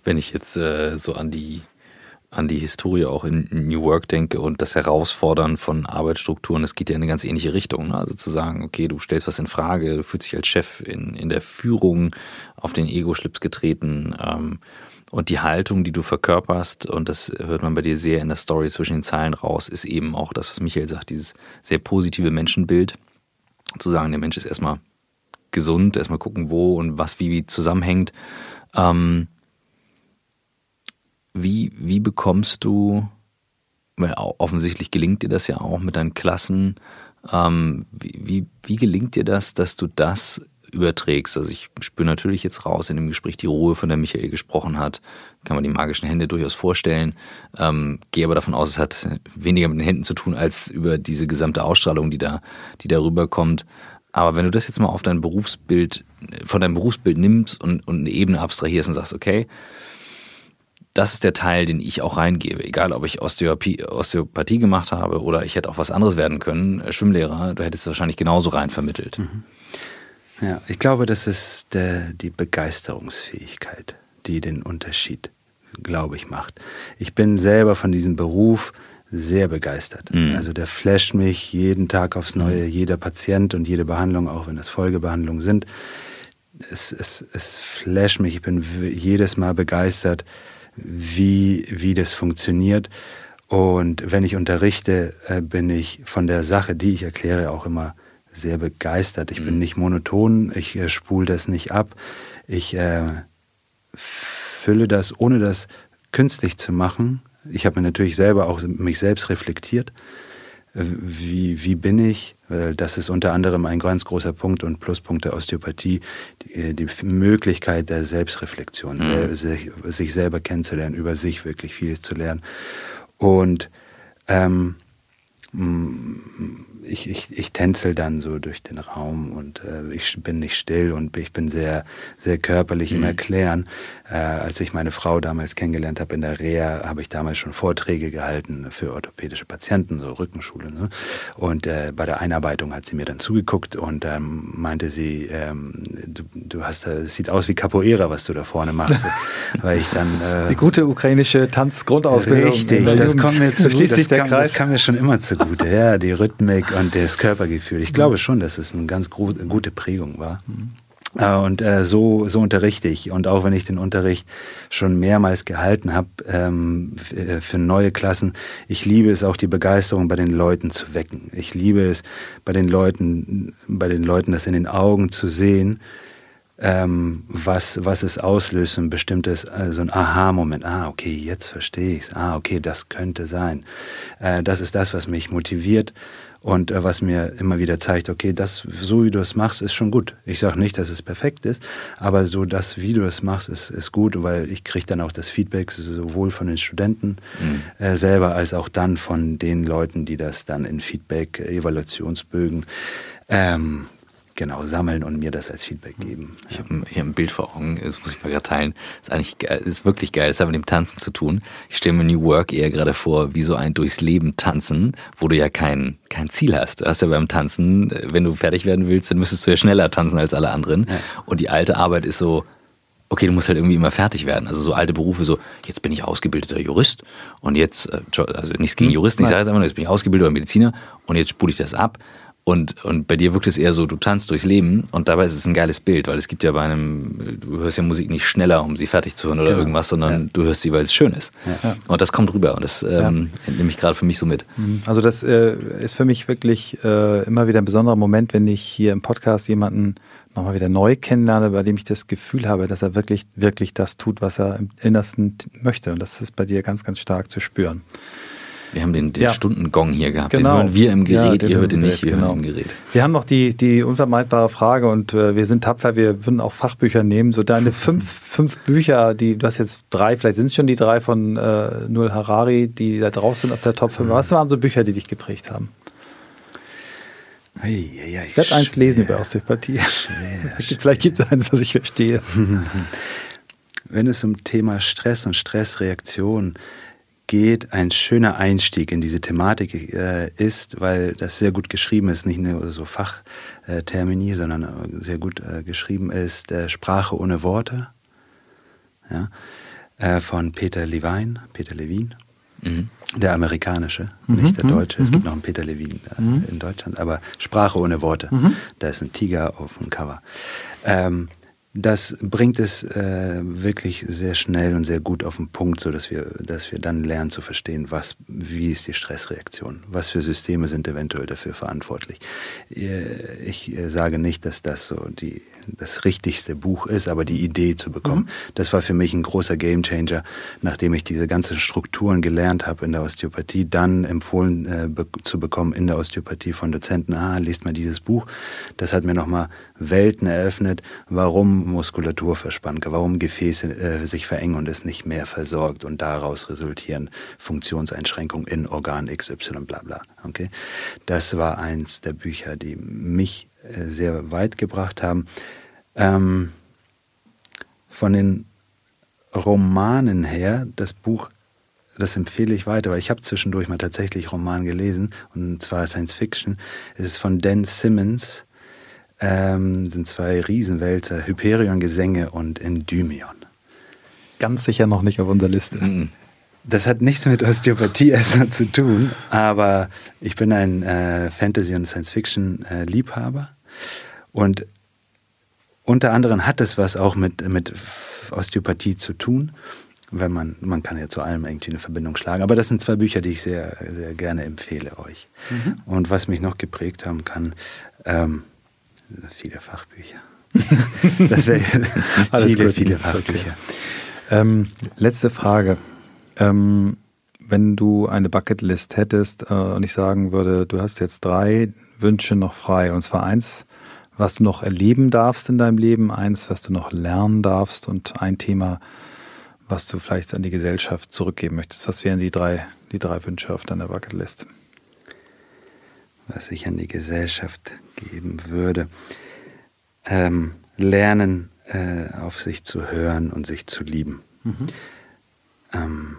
Wenn ich jetzt äh, so an die an die Historie auch in New Work denke und das Herausfordern von Arbeitsstrukturen, das geht ja in eine ganz ähnliche Richtung. Ne? Also zu sagen, okay, du stellst was in Frage, du fühlst dich als Chef in, in der Führung auf den Ego-Schlips getreten ähm, und die Haltung, die du verkörperst, und das hört man bei dir sehr in der Story zwischen den Zeilen raus, ist eben auch das, was Michael sagt, dieses sehr positive Menschenbild. Zu sagen, der Mensch ist erstmal gesund, erstmal gucken, wo und was wie, wie zusammenhängt. Ähm, wie, wie bekommst du, weil offensichtlich gelingt dir das ja auch mit deinen Klassen, ähm, wie, wie, wie gelingt dir das, dass du das überträgst? Also ich spüre natürlich jetzt raus in dem Gespräch die Ruhe, von der Michael gesprochen hat. Kann man die magischen Hände durchaus vorstellen. Ähm, gehe aber davon aus, es hat weniger mit den Händen zu tun, als über diese gesamte Ausstrahlung, die da, die darüber kommt. Aber wenn du das jetzt mal auf dein Berufsbild, von deinem Berufsbild nimmst und, und eine Ebene abstrahierst und sagst, okay, das ist der Teil, den ich auch reingebe. Egal, ob ich Osteopathie, Osteopathie gemacht habe oder ich hätte auch was anderes werden können, äh, Schwimmlehrer, du hättest es wahrscheinlich genauso rein vermittelt. Mhm. Ja, ich glaube, das ist der, die Begeisterungsfähigkeit, die den Unterschied, glaube ich, macht. Ich bin selber von diesem Beruf sehr begeistert. Mhm. Also der flasht mich jeden Tag aufs Neue, mhm. jeder Patient und jede Behandlung, auch wenn das Folgebehandlungen sind. Es, es, es flasht mich, ich bin jedes Mal begeistert, wie, wie das funktioniert. Und wenn ich unterrichte, äh, bin ich von der Sache, die ich erkläre, auch immer sehr begeistert. Ich bin mhm. nicht monoton, ich äh, spule das nicht ab. Ich äh, fülle das, ohne das künstlich zu machen. Ich habe mir natürlich selber auch mich selbst reflektiert wie, wie bin ich? Das ist unter anderem ein ganz großer Punkt und Pluspunkt der Osteopathie, die, die Möglichkeit der Selbstreflexion, mhm. sich, sich, selber kennenzulernen, über sich wirklich vieles zu lernen. Und ähm, ich, ich, ich tänzel dann so durch den Raum und äh, ich bin nicht still und ich bin sehr, sehr körperlich mhm. im Erklären. Äh, als ich meine Frau damals kennengelernt habe in der Reha, habe ich damals schon Vorträge gehalten für orthopädische Patienten, so Rückenschule. Ne? Und äh, bei der Einarbeitung hat sie mir dann zugeguckt und ähm, meinte sie, ähm, du, du hast, es sieht aus wie Capoeira, was du da vorne machst. weil ich dann äh, die gute ukrainische Tanzgrundausbildung. Richtig, das kommt mir zu gut. Das kam, das kam mir schon immer zugute. Ja, die Rhythmik und das Körpergefühl. Ich glaube schon, dass es eine ganz gute Prägung war. Mhm. Und äh, so, so unterrichte ich. Und auch wenn ich den Unterricht schon mehrmals gehalten habe ähm, äh, für neue Klassen, ich liebe es auch, die Begeisterung bei den Leuten zu wecken. Ich liebe es, bei den Leuten, bei den Leuten das in den Augen zu sehen, ähm, was, was es auslöst, ein bestimmtes, äh, so ein Aha-Moment. Ah, okay, jetzt verstehe ich es. Ah, okay, das könnte sein. Äh, das ist das, was mich motiviert und äh, was mir immer wieder zeigt, okay, das, so wie du es machst, ist schon gut. Ich sage nicht, dass es perfekt ist, aber so das, wie du es machst, ist, ist gut, weil ich kriege dann auch das Feedback sowohl von den Studenten mhm. äh, selber als auch dann von den Leuten, die das dann in Feedback, Evaluationsbögen ähm, genau sammeln und mir das als Feedback geben. Ich habe hier ein Bild vor Augen, das muss ich mal gerade teilen. Das ist eigentlich geil, ist wirklich geil. Das hat mit dem Tanzen zu tun. Ich stelle mir New Work eher gerade vor, wie so ein durchs Leben tanzen, wo du ja kein, kein Ziel hast. Du hast ja beim Tanzen, wenn du fertig werden willst, dann müsstest du ja schneller tanzen als alle anderen. Ja. Und die alte Arbeit ist so, okay, du musst halt irgendwie immer fertig werden. Also so alte Berufe, so, jetzt bin ich ausgebildeter Jurist und jetzt, äh, also nichts gegen hm, Juristen, ich sage jetzt einfach nur, jetzt bin ich ausgebildeter Mediziner und jetzt spule ich das ab und, und bei dir wirkt es eher so, du tanzt durchs Leben und dabei ist es ein geiles Bild, weil es gibt ja bei einem, du hörst ja Musik nicht schneller, um sie fertig zu hören oder genau. irgendwas, sondern ja. du hörst sie, weil es schön ist. Ja. Und das kommt rüber und das ähm, ja. nehme ich gerade für mich so mit. Mhm. Also das äh, ist für mich wirklich äh, immer wieder ein besonderer Moment, wenn ich hier im Podcast jemanden nochmal wieder neu kennenlerne, bei dem ich das Gefühl habe, dass er wirklich, wirklich das tut, was er im Innersten möchte. Und das ist bei dir ganz, ganz stark zu spüren. Wir haben den, den ja. Stundengong hier gehabt. Genau. Den hören wir im Gerät, ja, ihr hört ihn nicht, wir genau. hören im Gerät. Wir haben noch die, die unvermeidbare Frage und äh, wir sind tapfer, wir würden auch Fachbücher nehmen. So deine fünf, fünf Bücher, die, du hast jetzt drei, vielleicht sind es schon die drei von äh, Null Harari, die da drauf sind auf der Top 5. Was waren so Bücher, die dich geprägt haben? Ei, ei, ei, ich werde eins lesen über Osteopathie. Vielleicht gibt es eins, was ich verstehe. Wenn es um Thema Stress und Stressreaktion geht, ein schöner Einstieg in diese Thematik äh, ist, weil das sehr gut geschrieben ist, nicht nur so Fachtermini, sondern sehr gut äh, geschrieben ist, äh, Sprache ohne Worte ja, äh, von Peter Levine, Peter Levine, mhm. der amerikanische, mhm. nicht der mhm. deutsche. Es gibt mhm. noch einen Peter Levine äh, mhm. in Deutschland, aber Sprache ohne Worte. Mhm. Da ist ein Tiger auf dem Cover. Ähm, das bringt es äh, wirklich sehr schnell und sehr gut auf den Punkt, so dass wir, dass wir dann lernen zu verstehen, was, wie ist die Stressreaktion, was für Systeme sind eventuell dafür verantwortlich. Äh, ich äh, sage nicht, dass das so die das richtigste Buch ist, aber die Idee zu bekommen. Mhm. Das war für mich ein großer Gamechanger, nachdem ich diese ganzen Strukturen gelernt habe in der Osteopathie, dann empfohlen äh, be zu bekommen in der Osteopathie von Dozenten, ah, liest mal dieses Buch. Das hat mir nochmal Welten eröffnet, warum Muskulatur verspannt, warum Gefäße äh, sich verengen und es nicht mehr versorgt und daraus resultieren Funktionseinschränkungen in Organ XY, bla bla. Okay? Das war eins der Bücher, die mich äh, sehr weit gebracht haben. Ähm, von den Romanen her, das Buch, das empfehle ich weiter, weil ich habe zwischendurch mal tatsächlich Roman gelesen, und zwar Science Fiction. Es ist von Dan Simmons, ähm, sind zwei Riesenwälzer, Hyperion Gesänge und Endymion. Ganz sicher noch nicht auf unserer Liste. Mhm. Das hat nichts mit Osteopathie zu tun, aber ich bin ein äh, Fantasy- und Science-Fiction-Liebhaber. Und unter anderem hat es was auch mit, mit Osteopathie zu tun, wenn man, man kann ja zu allem irgendwie eine Verbindung schlagen. Aber das sind zwei Bücher, die ich sehr, sehr gerne empfehle euch. Mhm. Und was mich noch geprägt haben kann, ähm, viele Fachbücher. das wäre viele, gut, viele Fachbücher. Okay. Ähm, letzte Frage. Ähm, wenn du eine Bucketlist hättest äh, und ich sagen würde, du hast jetzt drei Wünsche noch frei, und zwar eins, was du noch erleben darfst in deinem Leben, eins, was du noch lernen darfst und ein Thema, was du vielleicht an die Gesellschaft zurückgeben möchtest. Was wären die drei, die drei Wünsche auf deiner Bucketlist? Was ich an die Gesellschaft geben würde. Ähm, lernen, äh, auf sich zu hören und sich zu lieben. Mhm. Ähm,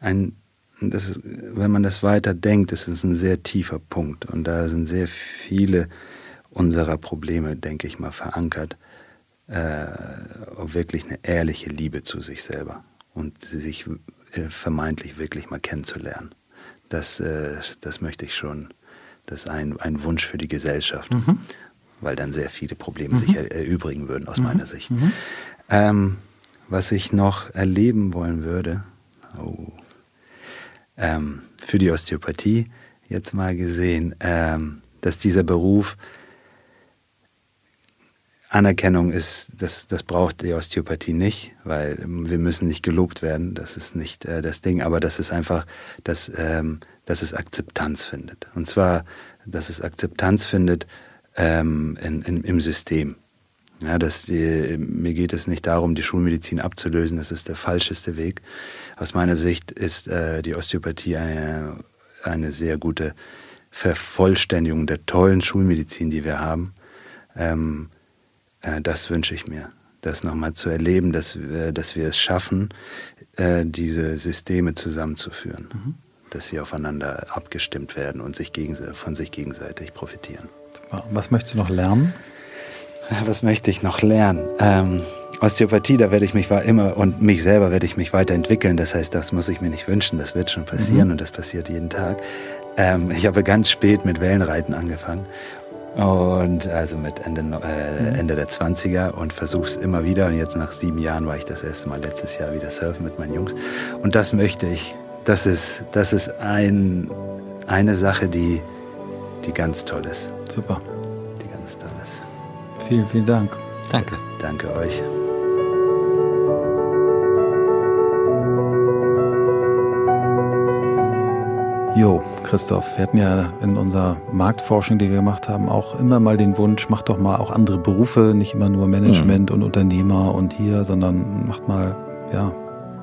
ein, das ist, wenn man das weiter denkt, ist es ein sehr tiefer Punkt und da sind sehr viele unserer Probleme, denke ich mal, verankert, äh, wirklich eine ehrliche Liebe zu sich selber und sich äh, vermeintlich wirklich mal kennenzulernen. Das, äh, das möchte ich schon, das ist ein, ein Wunsch für die Gesellschaft, mhm. weil dann sehr viele Probleme mhm. sich erübrigen würden aus mhm. meiner Sicht. Mhm. Ähm, was ich noch erleben wollen würde, oh, ähm, für die Osteopathie jetzt mal gesehen, ähm, dass dieser Beruf Anerkennung ist, das, das braucht die Osteopathie nicht, weil wir müssen nicht gelobt werden, das ist nicht äh, das Ding, aber das ist einfach, dass, ähm, dass es Akzeptanz findet. Und zwar, dass es Akzeptanz findet ähm, in, in, im System. Ja, dass die, mir geht es nicht darum, die Schulmedizin abzulösen, das ist der falscheste Weg. Aus meiner Sicht ist äh, die Osteopathie eine, eine sehr gute Vervollständigung der tollen Schulmedizin, die wir haben Ähm, äh, das wünsche ich mir, das nochmal zu erleben, dass, äh, dass wir es schaffen, äh, diese Systeme zusammenzuführen, mhm. dass sie aufeinander abgestimmt werden und sich von sich gegenseitig profitieren. Was möchtest du noch lernen? Was möchte ich noch lernen? Ähm, Osteopathie, da werde ich mich immer und mich selber werde ich mich weiterentwickeln. Das heißt, das muss ich mir nicht wünschen. Das wird schon passieren mhm. und das passiert jeden Tag. Ähm, ich habe ganz spät mit Wellenreiten angefangen und also mit Ende, äh, mhm. Ende der 20er und versuche es immer wieder. Und jetzt nach sieben Jahren war ich das erste Mal letztes Jahr wieder surfen mit meinen Jungs. Und das möchte ich. Das ist, das ist ein, eine Sache, die, die ganz toll ist. Super. Die ganz toll ist. Vielen, vielen Dank. Danke. Danke euch. Jo, Christoph, wir hatten ja in unserer Marktforschung, die wir gemacht haben, auch immer mal den Wunsch, macht doch mal auch andere Berufe, nicht immer nur Management mhm. und Unternehmer und hier, sondern macht mal ja,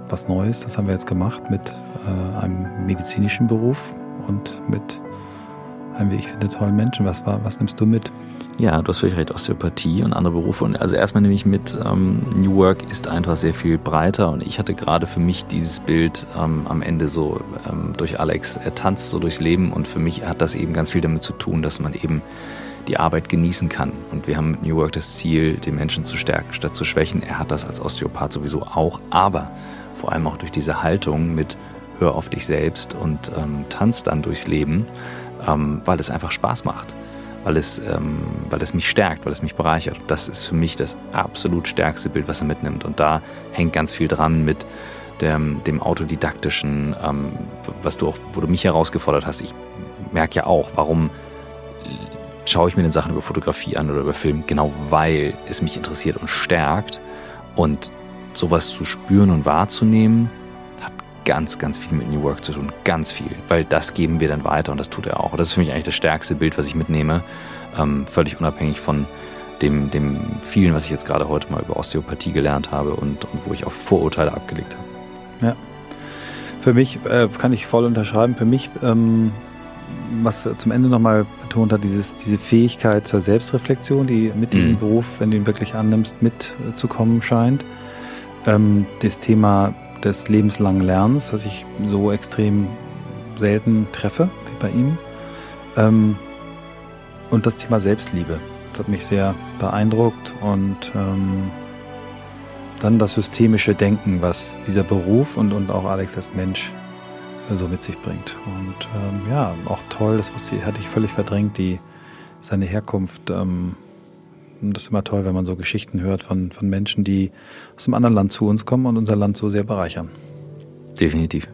was Neues. Das haben wir jetzt gemacht mit äh, einem medizinischen Beruf und mit einem, wie ich finde, tollen Menschen. Was, war, was nimmst du mit? Ja, du hast völlig recht, Osteopathie und andere Berufe. Und also erstmal nehme ich mit, ähm, New Work ist einfach sehr viel breiter und ich hatte gerade für mich dieses Bild ähm, am Ende so ähm, durch Alex, er tanzt so durchs Leben und für mich hat das eben ganz viel damit zu tun, dass man eben die Arbeit genießen kann. Und wir haben mit New Work das Ziel, den Menschen zu stärken statt zu schwächen. Er hat das als Osteopath sowieso auch, aber vor allem auch durch diese Haltung mit Hör auf dich selbst und ähm, tanz dann durchs Leben, ähm, weil es einfach Spaß macht weil es, ähm, weil es mich stärkt, weil es mich bereichert. Das ist für mich das absolut stärkste Bild, was er mitnimmt. Und da hängt ganz viel dran mit dem, dem autodidaktischen, ähm, was du auch, wo du mich herausgefordert hast. Ich merke ja auch, warum schaue ich mir den Sachen über Fotografie an oder über Film, genau weil es mich interessiert und stärkt. Und sowas zu spüren und wahrzunehmen, ganz, ganz viel mit New Work zu tun. Ganz viel. Weil das geben wir dann weiter und das tut er auch. Das ist für mich eigentlich das stärkste Bild, was ich mitnehme. Ähm, völlig unabhängig von dem, dem vielen, was ich jetzt gerade heute mal über Osteopathie gelernt habe und, und wo ich auch Vorurteile abgelegt habe. Ja. Für mich äh, kann ich voll unterschreiben. Für mich, ähm, was zum Ende nochmal betont hat, dieses, diese Fähigkeit zur Selbstreflexion, die mit diesem mhm. Beruf, wenn du ihn wirklich annimmst, mitzukommen scheint. Ähm, das Thema des lebenslangen Lernens, das ich so extrem selten treffe wie bei ihm. Ähm, und das Thema Selbstliebe. Das hat mich sehr beeindruckt und ähm, dann das systemische Denken, was dieser Beruf und, und auch Alex als Mensch so mit sich bringt. Und ähm, ja, auch toll, das wusste, hatte ich völlig verdrängt, die, seine Herkunft. Ähm, das ist immer toll, wenn man so Geschichten hört von, von Menschen, die aus einem anderen Land zu uns kommen und unser Land so sehr bereichern. Definitiv.